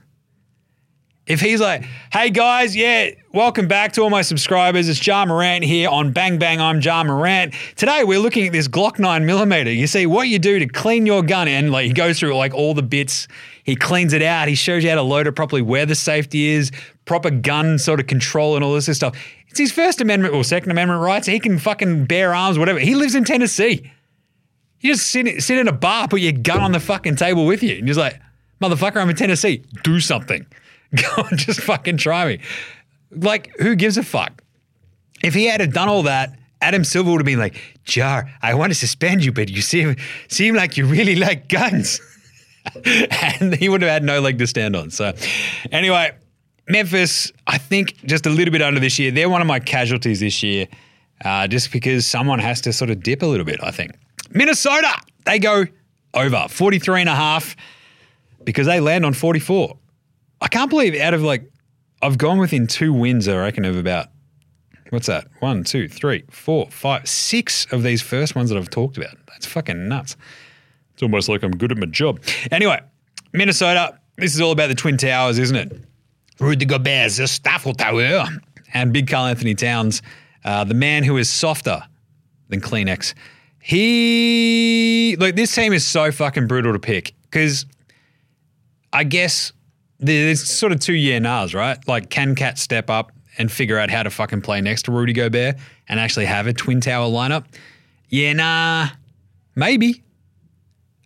If he's like, hey guys, yeah, welcome back to all my subscribers. It's Ja Morant here on Bang Bang. I'm Ja Morant. Today we're looking at this Glock 9mm. You see what you do to clean your gun, and like he goes through like all the bits. He cleans it out. He shows you how to load it properly, where the safety is, proper gun sort of control, and all this stuff. It's his First Amendment or Second Amendment rights. He can fucking bear arms, whatever. He lives in Tennessee. You just sit, sit in a bar, put your gun on the fucking table with you, and you're just like, motherfucker, I'm in Tennessee. Do something. Go and just fucking try me. Like, who gives a fuck? If he had done all that, Adam Silver would have been like, Ja, I want to suspend you, but you seem seem like you really like guns. and he would have had no leg to stand on. So, anyway, Memphis, I think just a little bit under this year. They're one of my casualties this year, uh, just because someone has to sort of dip a little bit, I think. Minnesota, they go over 43 and a half because they land on 44. I can't believe out of like, I've gone within two wins, I reckon, of about, what's that? One, two, three, four, five, six of these first ones that I've talked about. That's fucking nuts. It's almost like I'm good at my job. Anyway, Minnesota, this is all about the Twin Towers, isn't it? Rudy Gobert's the Stifle Tower. And Big Karl-Anthony Towns, uh, the man who is softer than Kleenex. He, like, this team is so fucking brutal to pick because I guess there's sort of two year nars, right? Like, can Cat step up and figure out how to fucking play next to Rudy Gobert and actually have a Twin Tower lineup? Yeah, nah, maybe.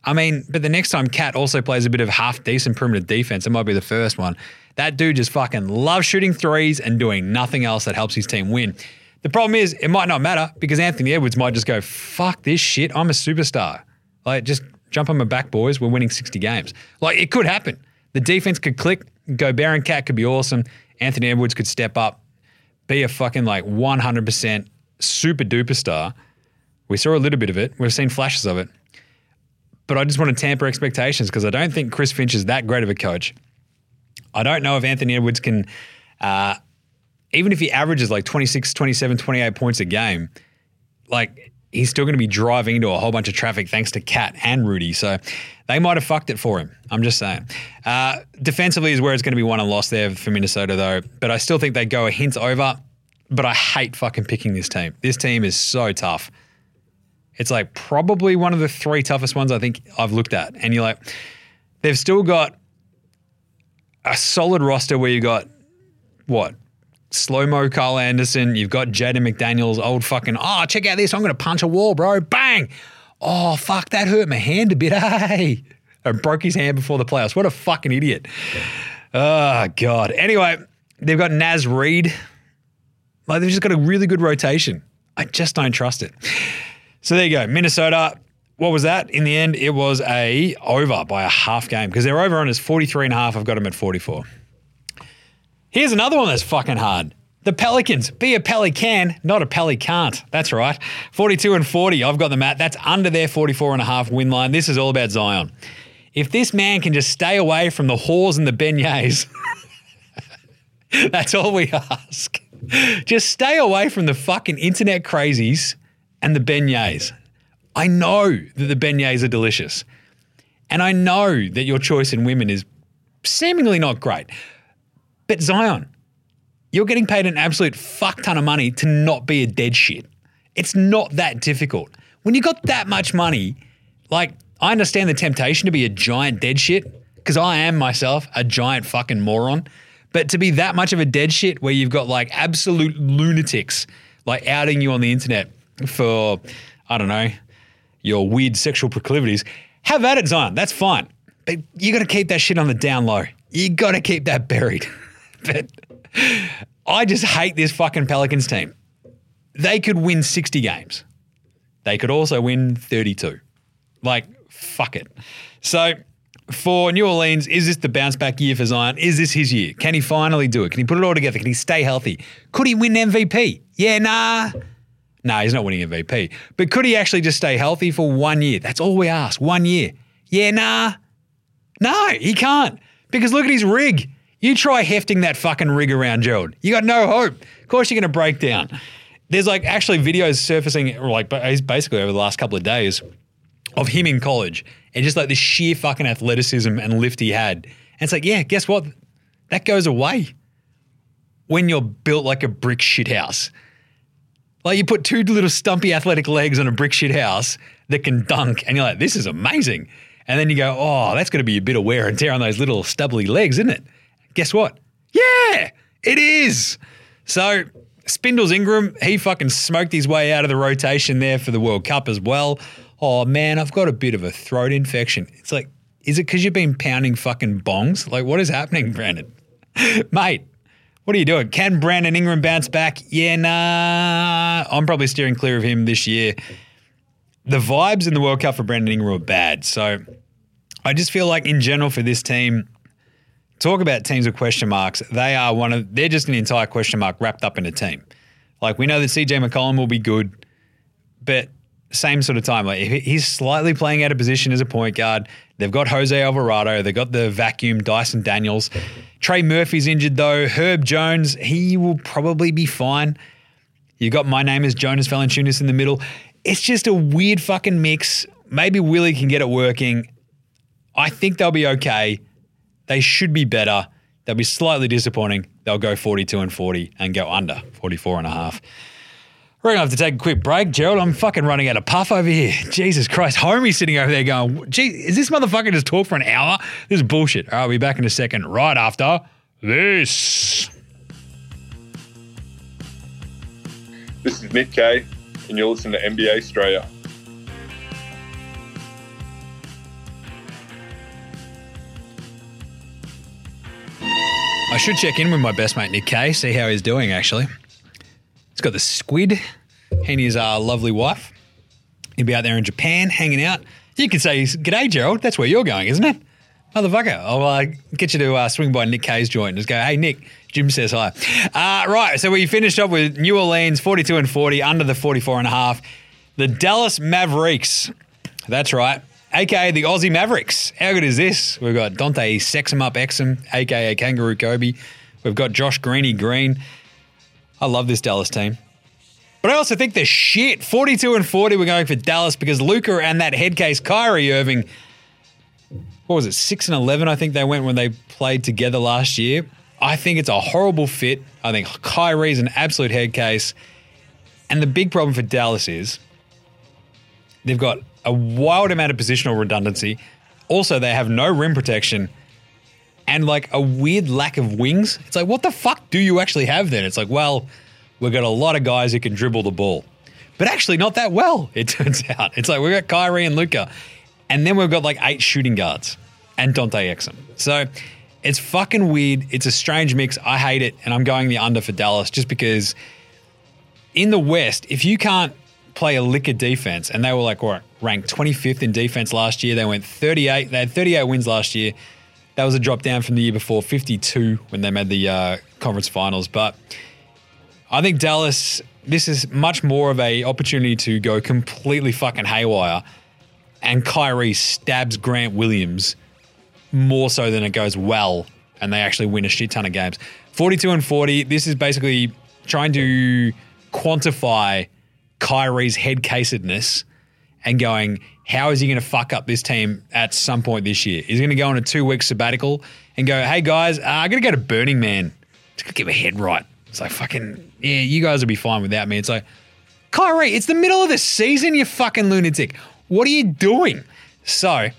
I mean, but the next time Cat also plays a bit of half decent perimeter defense, it might be the first one. That dude just fucking loves shooting threes and doing nothing else that helps his team win. The problem is, it might not matter because Anthony Edwards might just go, fuck this shit, I'm a superstar. Like, just jump on my back, boys. We're winning 60 games. Like, it could happen. The defense could click, Gobert and Cat could be awesome. Anthony Edwards could step up, be a fucking like 100% super duper star. We saw a little bit of it. We've seen flashes of it but I just want to tamper expectations because I don't think Chris Finch is that great of a coach. I don't know if Anthony Edwards can, uh, even if he averages like 26, 27, 28 points a game, like he's still going to be driving into a whole bunch of traffic thanks to Cat and Rudy. So they might have fucked it for him. I'm just saying. Uh, defensively is where it's going to be won and lost there for Minnesota, though. But I still think they go a hint over. But I hate fucking picking this team. This team is so tough. It's like probably one of the three toughest ones I think I've looked at. And you're like, they've still got a solid roster where you've got what? Slow mo Kyle Anderson. You've got Jaden McDaniels, old fucking, oh, check out this. I'm going to punch a wall, bro. Bang. Oh, fuck, that hurt my hand a bit. Hey. I broke his hand before the playoffs. What a fucking idiot. Oh, God. Anyway, they've got Naz Reid. Like, they've just got a really good rotation. I just don't trust it. So there you go. Minnesota, what was that? In the end, it was a over by a half game because their over on is 43 and a half. I've got them at 44. Here's another one that's fucking hard. The Pelicans. Be a Pelican, not a Pelicant. That's right. 42 and 40. I've got them at. That's under their 44 and a half win line. This is all about Zion. If this man can just stay away from the whores and the beignets, that's all we ask. Just stay away from the fucking internet crazies and the beignets. I know that the beignets are delicious. And I know that your choice in women is seemingly not great. But Zion, you're getting paid an absolute fuck ton of money to not be a dead shit. It's not that difficult. When you got that much money, like, I understand the temptation to be a giant dead shit, because I am myself a giant fucking moron. But to be that much of a dead shit where you've got like absolute lunatics like outing you on the internet for, I don't know, your weird sexual proclivities, have at it, Zion. That's fine. But you got to keep that shit on the down low. You got to keep that buried. but I just hate this fucking Pelicans team. They could win 60 games. They could also win 32. Like, fuck it. So, for New Orleans, is this the bounce back year for Zion? Is this his year? Can he finally do it? Can he put it all together? Can he stay healthy? Could he win MVP? Yeah, nah. Nah, he's not winning MVP. But could he actually just stay healthy for one year? That's all we ask. One year. Yeah, nah. No, he can't. Because look at his rig. You try hefting that fucking rig around Gerald. You got no hope. Of course you're going to break down. There's like actually videos surfacing like basically over the last couple of days of him in college and just like the sheer fucking athleticism and lift he had. And it's like, yeah, guess what? That goes away when you're built like a brick shithouse. Like you put two little stumpy athletic legs on a brick shit house that can dunk, and you're like, this is amazing. And then you go, oh, that's going to be a bit of wear and tear on those little stubbly legs, isn't it? Guess what? Yeah, it is. So Spindles Ingram, he fucking smoked his way out of the rotation there for the World Cup as well. Oh man, I've got a bit of a throat infection. It's like, is it because you've been pounding fucking bongs? Like, what is happening, Brandon? Mate, what are you doing? Can Brandon Ingram bounce back? Yeah, nah. I'm probably steering clear of him this year. The vibes in the World Cup for Brandon Ingram are bad. So I just feel like in general for this team, talk about teams with question marks. They are one of they're just an entire question mark wrapped up in a team. Like we know that CJ McCollum will be good, but same sort of time. Like he- he's slightly playing out of position as a point guard. They've got Jose Alvarado. They've got the vacuum Dyson Daniels. Trey Murphy's injured though. Herb Jones, he will probably be fine. You got my name is Jonas Valanciunas in the middle. It's just a weird fucking mix. Maybe Willie can get it working. I think they'll be okay. They should be better. They'll be slightly disappointing. They'll go 42 and 40 and go under 44 and a half. We're going to have to take a quick break, Gerald. I'm fucking running out of puff over here. Jesus Christ. Homie's sitting over there going, gee, is this motherfucker just talk for an hour? This is bullshit. All right, we'll be back in a second right after this. This is Nick Kay, and you're listening to NBA Straya. I should check in with my best mate Nick Kay, see how he's doing actually. He's got the squid He and his uh, lovely wife. He'll be out there in Japan hanging out. You could say, G'day, Gerald. That's where you're going, isn't it? Motherfucker. I'll uh, get you to uh, swing by Nick Kay's joint and just go, hey, Nick, Jim says hi. Uh, right. So we finished up with New Orleans 42 and 40, under the 44 and a half. The Dallas Mavericks. That's right. AKA the Aussie Mavericks. How good is this? We've got Dante Sexum Up Exum, AKA Kangaroo Kobe. We've got Josh Greeny Green. I love this Dallas team. But I also think they're shit. 42 and 40, we're going for Dallas because Luka and that head case, Kyrie Irving, what was it, 6 and 11, I think they went when they played together last year. I think it's a horrible fit. I think Kyrie's an absolute head case. And the big problem for Dallas is they've got a wild amount of positional redundancy. Also, they have no rim protection and like a weird lack of wings. It's like, what the fuck do you actually have then? It's like, well, we've got a lot of guys who can dribble the ball, but actually not that well, it turns out. It's like we've got Kyrie and Luka, and then we've got like eight shooting guards and Dante Exum. So it's fucking weird. It's a strange mix. I hate it, and I'm going the under for Dallas just because in the West, if you can't play a liquor defense, and they were like what ranked 25th in defense last year, they went 38. They had 38 wins last year. That was a drop down from the year before, 52 when they made the uh, conference finals. But I think Dallas, this is much more of a opportunity to go completely fucking haywire, and Kyrie stabs Grant Williams more so than it goes well, and they actually win a shit ton of games. 42 and 40. This is basically trying to quantify Kyrie's head casedness and going, how is he going to fuck up this team at some point this year? He's going to go on a two week sabbatical and go, hey guys, uh, I'm going to go to Burning Man going to get my head right. It's like, fucking, yeah, you guys will be fine without me. It's like, Kyrie, it's the middle of the season, you fucking lunatic. What are you doing? So,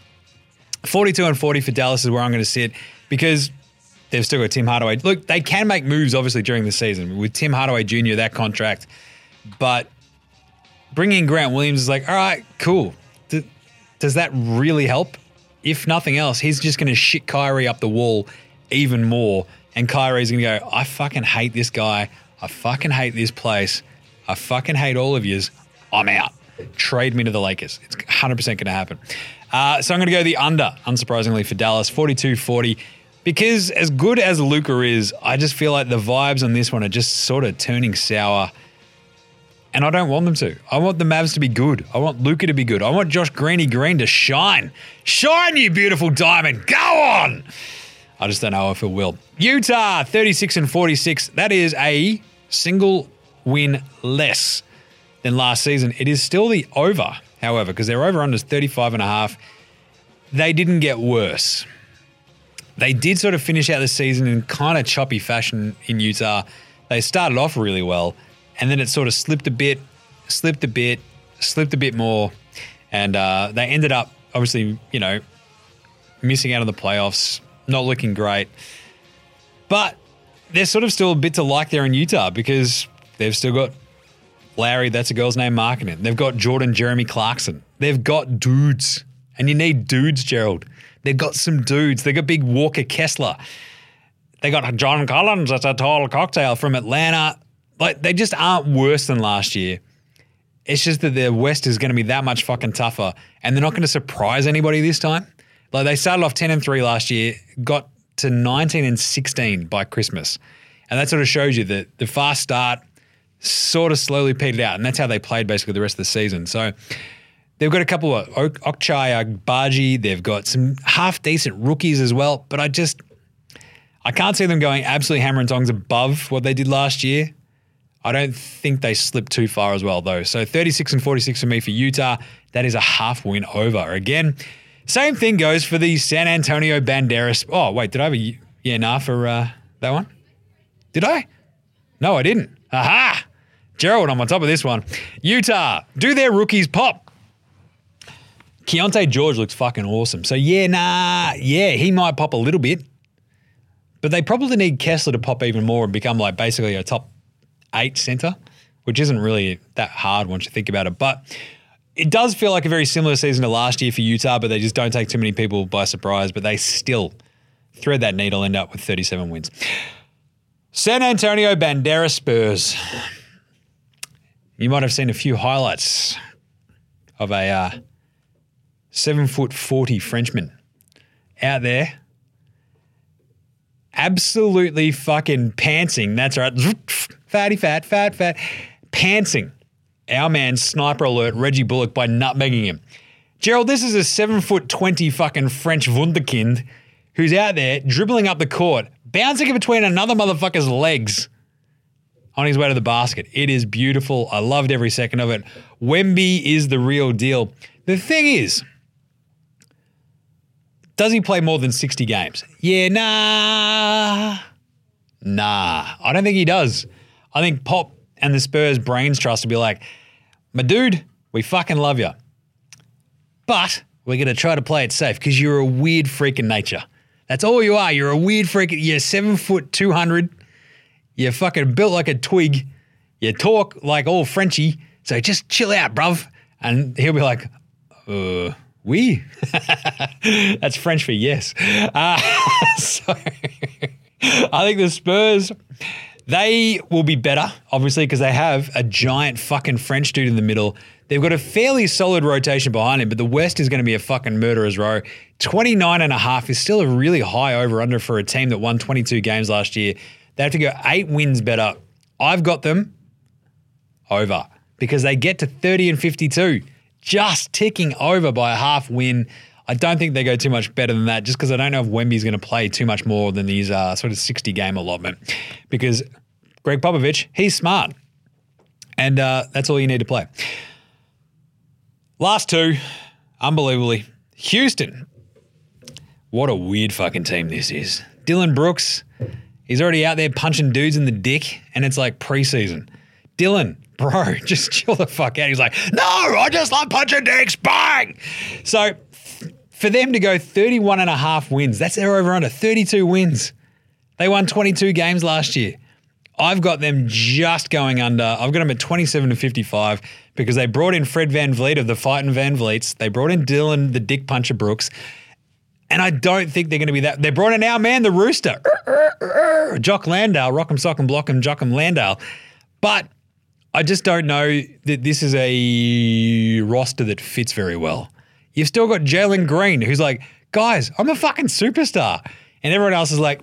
42 and 40 for Dallas is where I'm going to sit because they've still got Tim Hardaway. Look, they can make moves obviously during the season with Tim Hardaway Jr. that contract, but bringing in Grant Williams is like, all right, cool. Does that really help? If nothing else, he's just going to shit Kyrie up the wall even more, and Kyrie's going to go, I fucking hate this guy. I fucking hate this place. I fucking hate all of yous. I'm out. Trade me to the Lakers. It's 100% going to happen. Uh, so I'm going to go the under, unsurprisingly, for Dallas, 42 40. Because as good as Luka is, I just feel like the vibes on this one are just sort of turning sour. And I don't want them to. I want the Mavs to be good. I want Luka to be good. I want Josh Greeny Green to shine. Shine, you beautiful diamond. Go on. I just don't know if it will. Utah, 36 and 46. That is a single win less than last season. It is still the over, however, because their over under is 35 and a half. They didn't get worse. They did sort of finish out the season in kind of choppy fashion in Utah. They started off really well, and then it sort of slipped a bit, slipped a bit, slipped a bit more, and uh, they ended up obviously, you know, missing out on the playoffs, not looking great. But there's sort of still a bit to like there in Utah because they've still got Larry, that's a girl's name, marketing. They've got Jordan Jeremy Clarkson. They've got dudes. And you need dudes, Gerald. They've got some dudes. They've got big Walker Kessler. They got John Collins, that's a tall cocktail from Atlanta. Like, they just aren't worse than last year. It's just that the West is going to be that much fucking tougher, and they're not going to surprise anybody this time. Like they started off ten and three last year, got to nineteen and sixteen by Christmas, and that sort of shows you that the fast start sort of slowly petered out, and that's how they played basically the rest of the season. So they've got a couple of Ochai Agbaji. They've got some half decent rookies as well, but I just I can't see them going absolutely hammer and tongs above what they did last year. I don't think they slipped too far as well, though. So 36 and 46 for me for Utah. That is a half win over. Again, same thing goes for the San Antonio Banderas. Oh, wait, did I have a yeah, nah for uh, that one? Did I? No, I didn't. Aha! Gerald, I'm on top of this one. Utah, do their rookies pop? Keyonte George looks fucking awesome. So, yeah, nah, yeah, he might pop a little bit, but they probably need Kessler to pop even more and become like basically a top eight center, which isn't really that hard once you think about it. But it does feel like a very similar season to last year for Utah, but they just don't take too many people by surprise. But they still thread that needle, end up with 37 wins. San Antonio Bandera Spurs. You might have seen a few highlights of a uh, seven foot 40 Frenchman out there absolutely fucking pantsing. That's right. Fatty fat, fat, fat. Pantsing. Our man, sniper alert, Reggie Bullock by nutmegging him. Gerald, this is a seven foot 20 fucking French wunderkind who's out there dribbling up the court, bouncing in between another motherfucker's legs on his way to the basket. It is beautiful. I loved every second of it. Wemby is the real deal. The thing is, does he play more than 60 games? Yeah, nah. Nah. I don't think he does. I think Pop and the Spurs brains trust will be like, my dude, we fucking love you. But we're going to try to play it safe because you're a weird freak in nature. That's all you are. You're a weird freak. You're seven foot 200. You're fucking built like a twig. You talk like all Frenchy. So just chill out, bruv. And he'll be like, uh, we? That's French for yes. Uh, so I think the Spurs, they will be better, obviously, because they have a giant fucking French dude in the middle. They've got a fairly solid rotation behind him, but the West is going to be a fucking murderer's row. 29 and a half is still a really high over under for a team that won 22 games last year. They have to go eight wins better. I've got them over because they get to 30 and 52, just ticking over by a half win. I don't think they go too much better than that just because I don't know if Wemby's going to play too much more than these uh, sort of 60 game allotment because Gregg Popovich, he's smart. And uh, that's all you need to play. Last two, unbelievably. Houston. What a weird fucking team this is. Dillon Brooks, he's already out there punching dudes in the dick, and it's like preseason. Dillon, bro, just chill the fuck out. He's like, no, I just love punching dicks, bang. So for them to go 31 and a half wins, that's their over under 32 wins. They won 22 games last year. I've got them just going under. I've got them at 27 to 55 because they brought in Fred VanVleet of the Fighting VanVleets. They brought in Dillon, the Dick Puncher Brooks. And I don't think they're going to be that. They brought in our man, the Rooster, Jock Landale, Rock'em Sock'em Block'em Jock'em Landale. But I just don't know that this is a roster that fits very well. You've still got Jalen Green, who's like, guys, I'm a fucking superstar. And everyone else is like,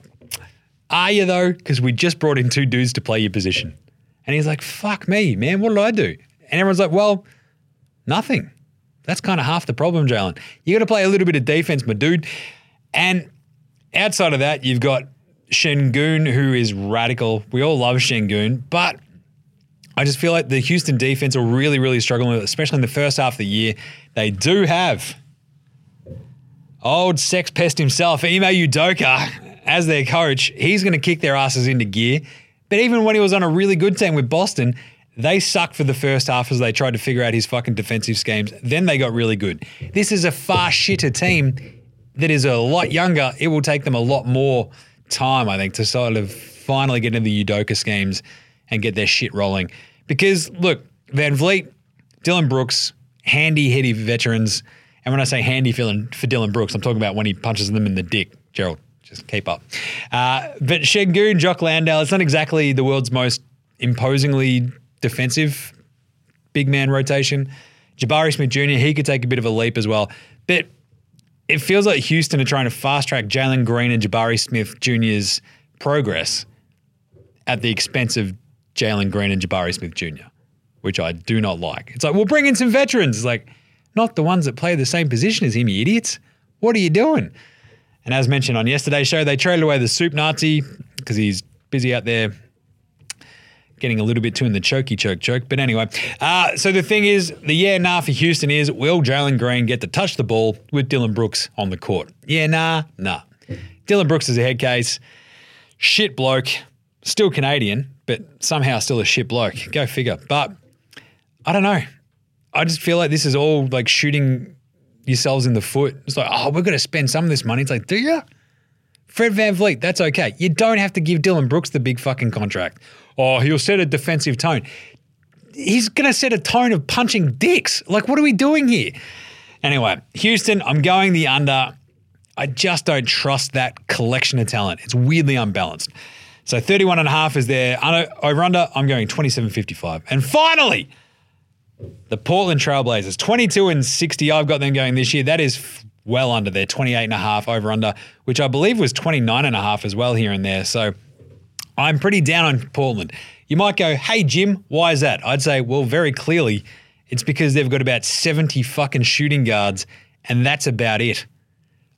are you though? Because we just brought in two dudes to play your position. And he's like, fuck me, man, what did I do? And everyone's like, well, nothing. That's kind of half the problem, Jalen. You got to play a little bit of defense, my dude. And outside of that, you've got Sengun, who is radical. We all love Sengun, but I just feel like the Houston defense are really, really struggling, especially in the first half of the year. They do have old sex pest himself, Ime Udoka, as their coach. He's going to kick their asses into gear. But even when he was on a really good team with Boston, they sucked for the first half as they tried to figure out his fucking defensive schemes. Then they got really good. This is a far shitter team that is a lot younger. It will take them a lot more time, I think, to sort of finally get into the Udoka schemes and get their shit rolling. Because look, Van Vliet, Dillon Brooks, handy, heady veterans. And when I say handy for for Dillon Brooks, I'm talking about when he punches them in the dick. Gerald, just keep up. Uh, but Sengun, Jock Landale, it's not exactly the world's most imposingly defensive big man rotation. Jabari Smith Jr., he could take a bit of a leap as well. But it feels like Houston are trying to fast track Jalen Green and Jabari Smith Jr.'s progress at the expense of Jalen Green and Jabari Smith Jr., which I do not like. It's like, we'll bring in some veterans. It's like, not the ones that play the same position as him, you idiots. What are you doing? And as mentioned on yesterday's show, they traded away the soup Nazi because he's busy out there getting a little bit too in the chokey choke choke. But anyway, uh, so the thing is, the yeah nah for Houston is will Jalen Green get to touch the ball with Dillon Brooks on the court? Yeah nah nah. Dillon Brooks is a head case, shit bloke, still Canadian, but somehow still a shit bloke. Go figure. But I don't know. I just feel like this is all like shooting yourselves in the foot. It's like, oh, we're going to spend some of this money. It's like, do you? Fred VanVleet, that's okay. You don't have to give Dillon Brooks the big fucking contract. Oh, he'll set a defensive tone. He's going to set a tone of punching dicks. Like, what are we doing here? Anyway, Houston, I'm going the under. I just don't trust that collection of talent. It's weirdly unbalanced. So 31 and a half is there. Over under, I'm going 27.55. And finally, the Portland Trailblazers, 22 and 60. I've got them going this year. That is well under their 28 and a half over under, which I believe was 29 and a half as well here and there. So I'm pretty down on Portland. You might go, hey, Jim, why is that? I'd say, well, very clearly, it's because they've got about 70 fucking shooting guards, and that's about it.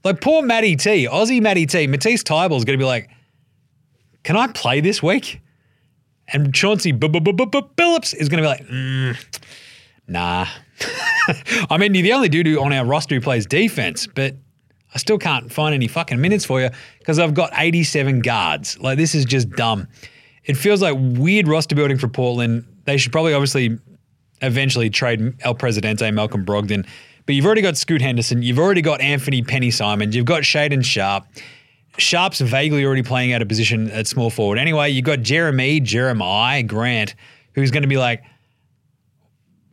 Like poor Matty T, Aussie Matty T, Matisse is going to be like, can I play this week? And Chauncey Billups is going to be like, mm, nah. I mean, you're the only dude who on our roster who plays defense, but I still can't find any fucking minutes for you because I've got 87 guards. Like, this is just dumb. It feels like weird roster building for Portland. They should probably obviously eventually trade El Presidente, Malcolm Brogdon. But you've already got Scoot Henderson. You've already got Anfernee Penny Simon. You've got Shaedon Sharpe. Sharpe's vaguely already playing out of position at small forward. Anyway, you've got Jeremy, Jeremiah Grant, who's going to be like,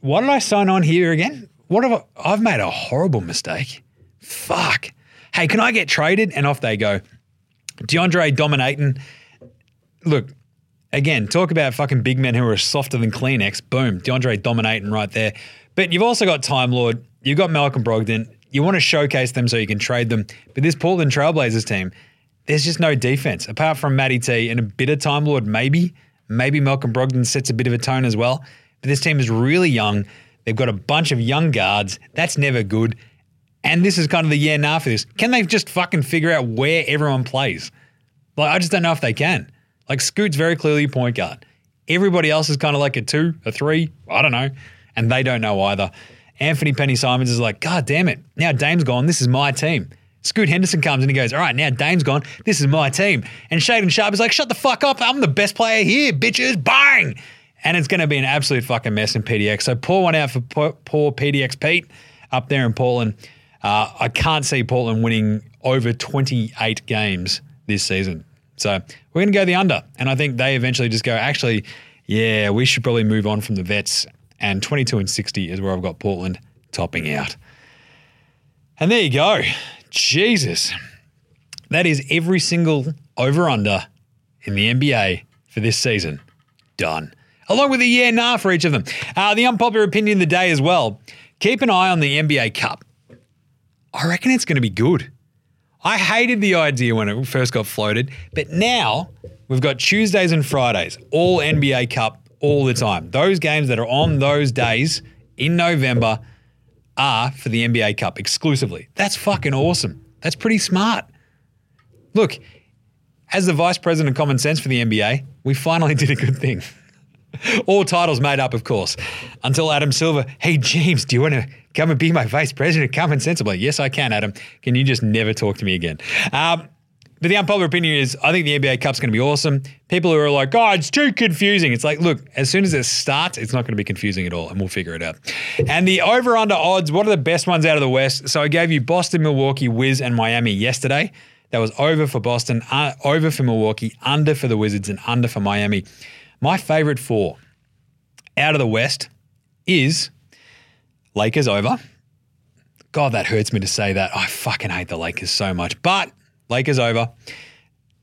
what did I sign on here again? What have I? I've made a horrible mistake. Fuck. Hey, can I get traded? And off they go. DeAndre dominating. Look, again, talk about fucking big men who are softer than Kleenex. Boom. DeAndre dominating right there. But you've also got Time Lord. You've got Malcolm Brogdon. You want to showcase them so you can trade them. But this Portland Trailblazers team, there's just no defense apart from Matty T and a bit of Time Lord, maybe. Maybe Malcolm Brogdon sets a bit of a tone as well. But this team is really young. They've got a bunch of young guards. That's never good. And this is kind of the year now for this. Can they just fucking figure out where everyone plays? Like, I just don't know if they can. Like, Scoot's very clearly point guard. Everybody else is kind of like a two, a three, I don't know. And they don't know either. Anfernee Penny Simons is like, God damn it. Now Dame's gone. This is my team. Scoot Henderson comes and he goes, All right, now Dame's gone. This is my team. And Shaedon Sharpe is like, Shut the fuck up. I'm the best player here, bitches. Bang and it's going to be an absolute fucking mess in PDX. So pour one out for poor, poor PDX Pete up there in Portland. Uh, I can't see Portland winning over 28 games this season. So we're going to go the under. And I think they eventually just go, actually, yeah, we should probably move on from the vets. And 22 and 60 is where I've got Portland topping out. And there you go. Jesus. That is every single over under in the NBA for this season. Done along with a yeah, nah for each of them. Uh, the unpopular opinion of the day as well. Keep an eye on the NBA Cup. I reckon it's going to be good. I hated the idea when it first got floated, but now we've got Tuesdays and Fridays, all NBA Cup all the time. Those games that are on those days in November are for the NBA Cup exclusively. That's fucking awesome. That's pretty smart. Look, as the vice president of common sense for the NBA, we finally did a good thing. All titles made up, of course. Until Adam Silver, hey, James, do you want to come and be my vice president? Common sensibly. Yes, I can, Adam. Can you just never talk to me again? Um, but the unpopular opinion is I think the NBA Cup's going to be awesome. People who are like, oh, it's too confusing. It's like, look, as soon as it starts, it's not going to be confusing at all, and we'll figure it out. And the over under odds, what are the best ones out of the West? So I gave you Boston, Milwaukee, Wiz, and Miami yesterday. That was over for Boston, uh, over for Milwaukee, under for the Wizards, and under for Miami. My favorite four out of the West is Lakers over. God, that hurts me to say that. I fucking hate the Lakers so much. But Lakers over.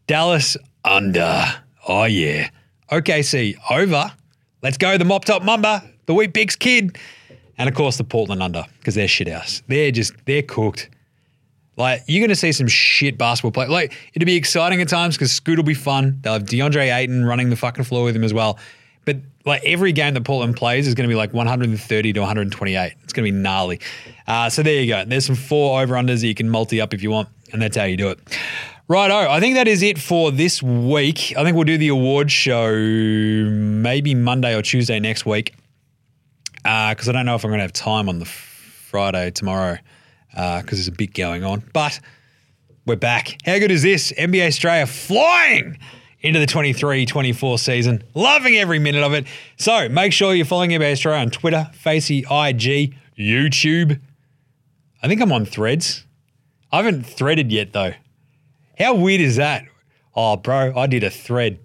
Dallas under. Oh, yeah. OKC over. Let's go, the mop top mumba, the Weet-Bix kid. And of course, the Portland under, because they're shit house. They're just, they're cooked. Like, you're going to see some shit basketball play. Like, it'll be exciting at times because Scoot will be fun. They'll have DeAndre Ayton running the fucking floor with him as well. but like every game that Portland plays is going to be like 130 to 128. It's going to be gnarly. Uh, so there you go. There's some four over unders that you can multi up if you want, and that's how you do it. Righto, I think that is it for this week. I think we'll do the award show maybe Monday or Tuesday next week because I don't know if I'm going to have time on the Friday tomorrow Uh, because there's a bit going on. But we're back. How good is this? NBA Straya flying into the 23 24 season. Loving every minute of it. So make sure you're following NBA Straya on Twitter, Facey, IG, YouTube. I think I'm on threads. I haven't threaded yet though. How weird is that? Oh, bro, I did a thread.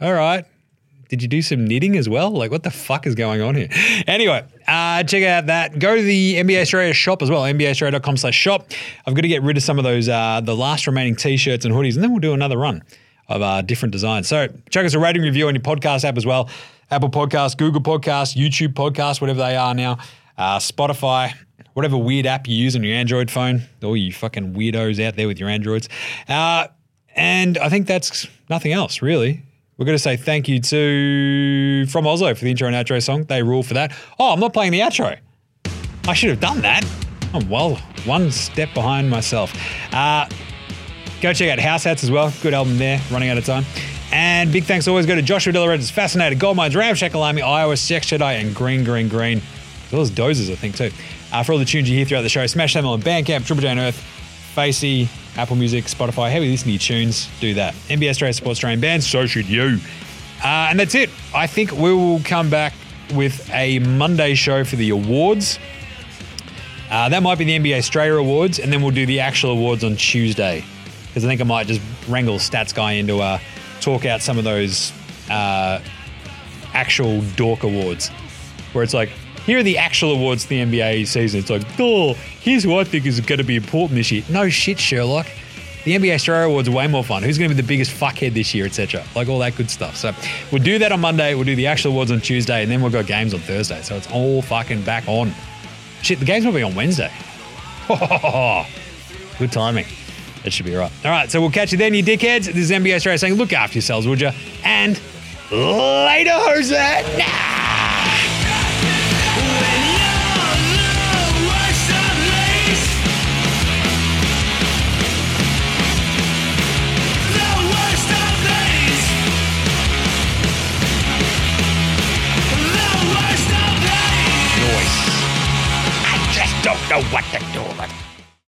All right. Did you do some knitting as well? Like, what the fuck is going on here? Anyway, uh, check out that. Go to the NBA Straya shop as well, nbastraya.com slash shop. I've got to get rid of some of those, uh, the last remaining t-shirts and hoodies, and then we'll do another run of uh, different designs. So check us a rating review on your podcast app as well. Apple Podcast, Google Podcast, YouTube Podcast, whatever they are now, uh, Spotify, whatever weird app you use on your Android phone, all you fucking weirdos out there with your Androids. Uh, and I think that's nothing else, really. We're going to say thank you to From Oslo for the intro and outro song. They rule for that. Oh, I'm not playing the outro. I should have done that. I'm well one step behind myself. Uh, go check out House Hats as well. Good album there. Running out of time. And big thanks always go to Joshua Delared's Fascinated, Gold Mines, Ram Shakalami, Iowa, Sex Jedi, and Green, Green, Green. As well as Dozers, I think, too. Uh, for all the tunes you hear throughout the show, smash them on Bandcamp, Triple J Unearthed, Facey, Apple Music, Spotify. How you listen to your tunes? Do that. NBA Straya Sports Train Band, so should you. Uh, and that's it. I think we will come back with a Monday show for the awards. Uh, that might be the NBA Straya Awards, and then we'll do the actual awards on Tuesday. Because I think I might just wrangle Stats Guy into uh, talk out some of those uh, actual Dork Awards, where it's like, here are the actual awards for the NBA season. It's like, oh, here's who I think is going to be important this year. No shit, Sherlock. The NBA Straya Awards are way more fun. Who's going to be the biggest fuckhead this year, etc. Like all that good stuff. So we'll do that on Monday. We'll do the actual awards on Tuesday, and then we'll go games on Thursday. So it's all fucking back on. Shit, the games will be on Wednesday. Good timing. That should be right. All right, so we'll catch you then, you dickheads. This is NBA Straya saying, look after yourselves, would you? And later, Jose. I know what to do with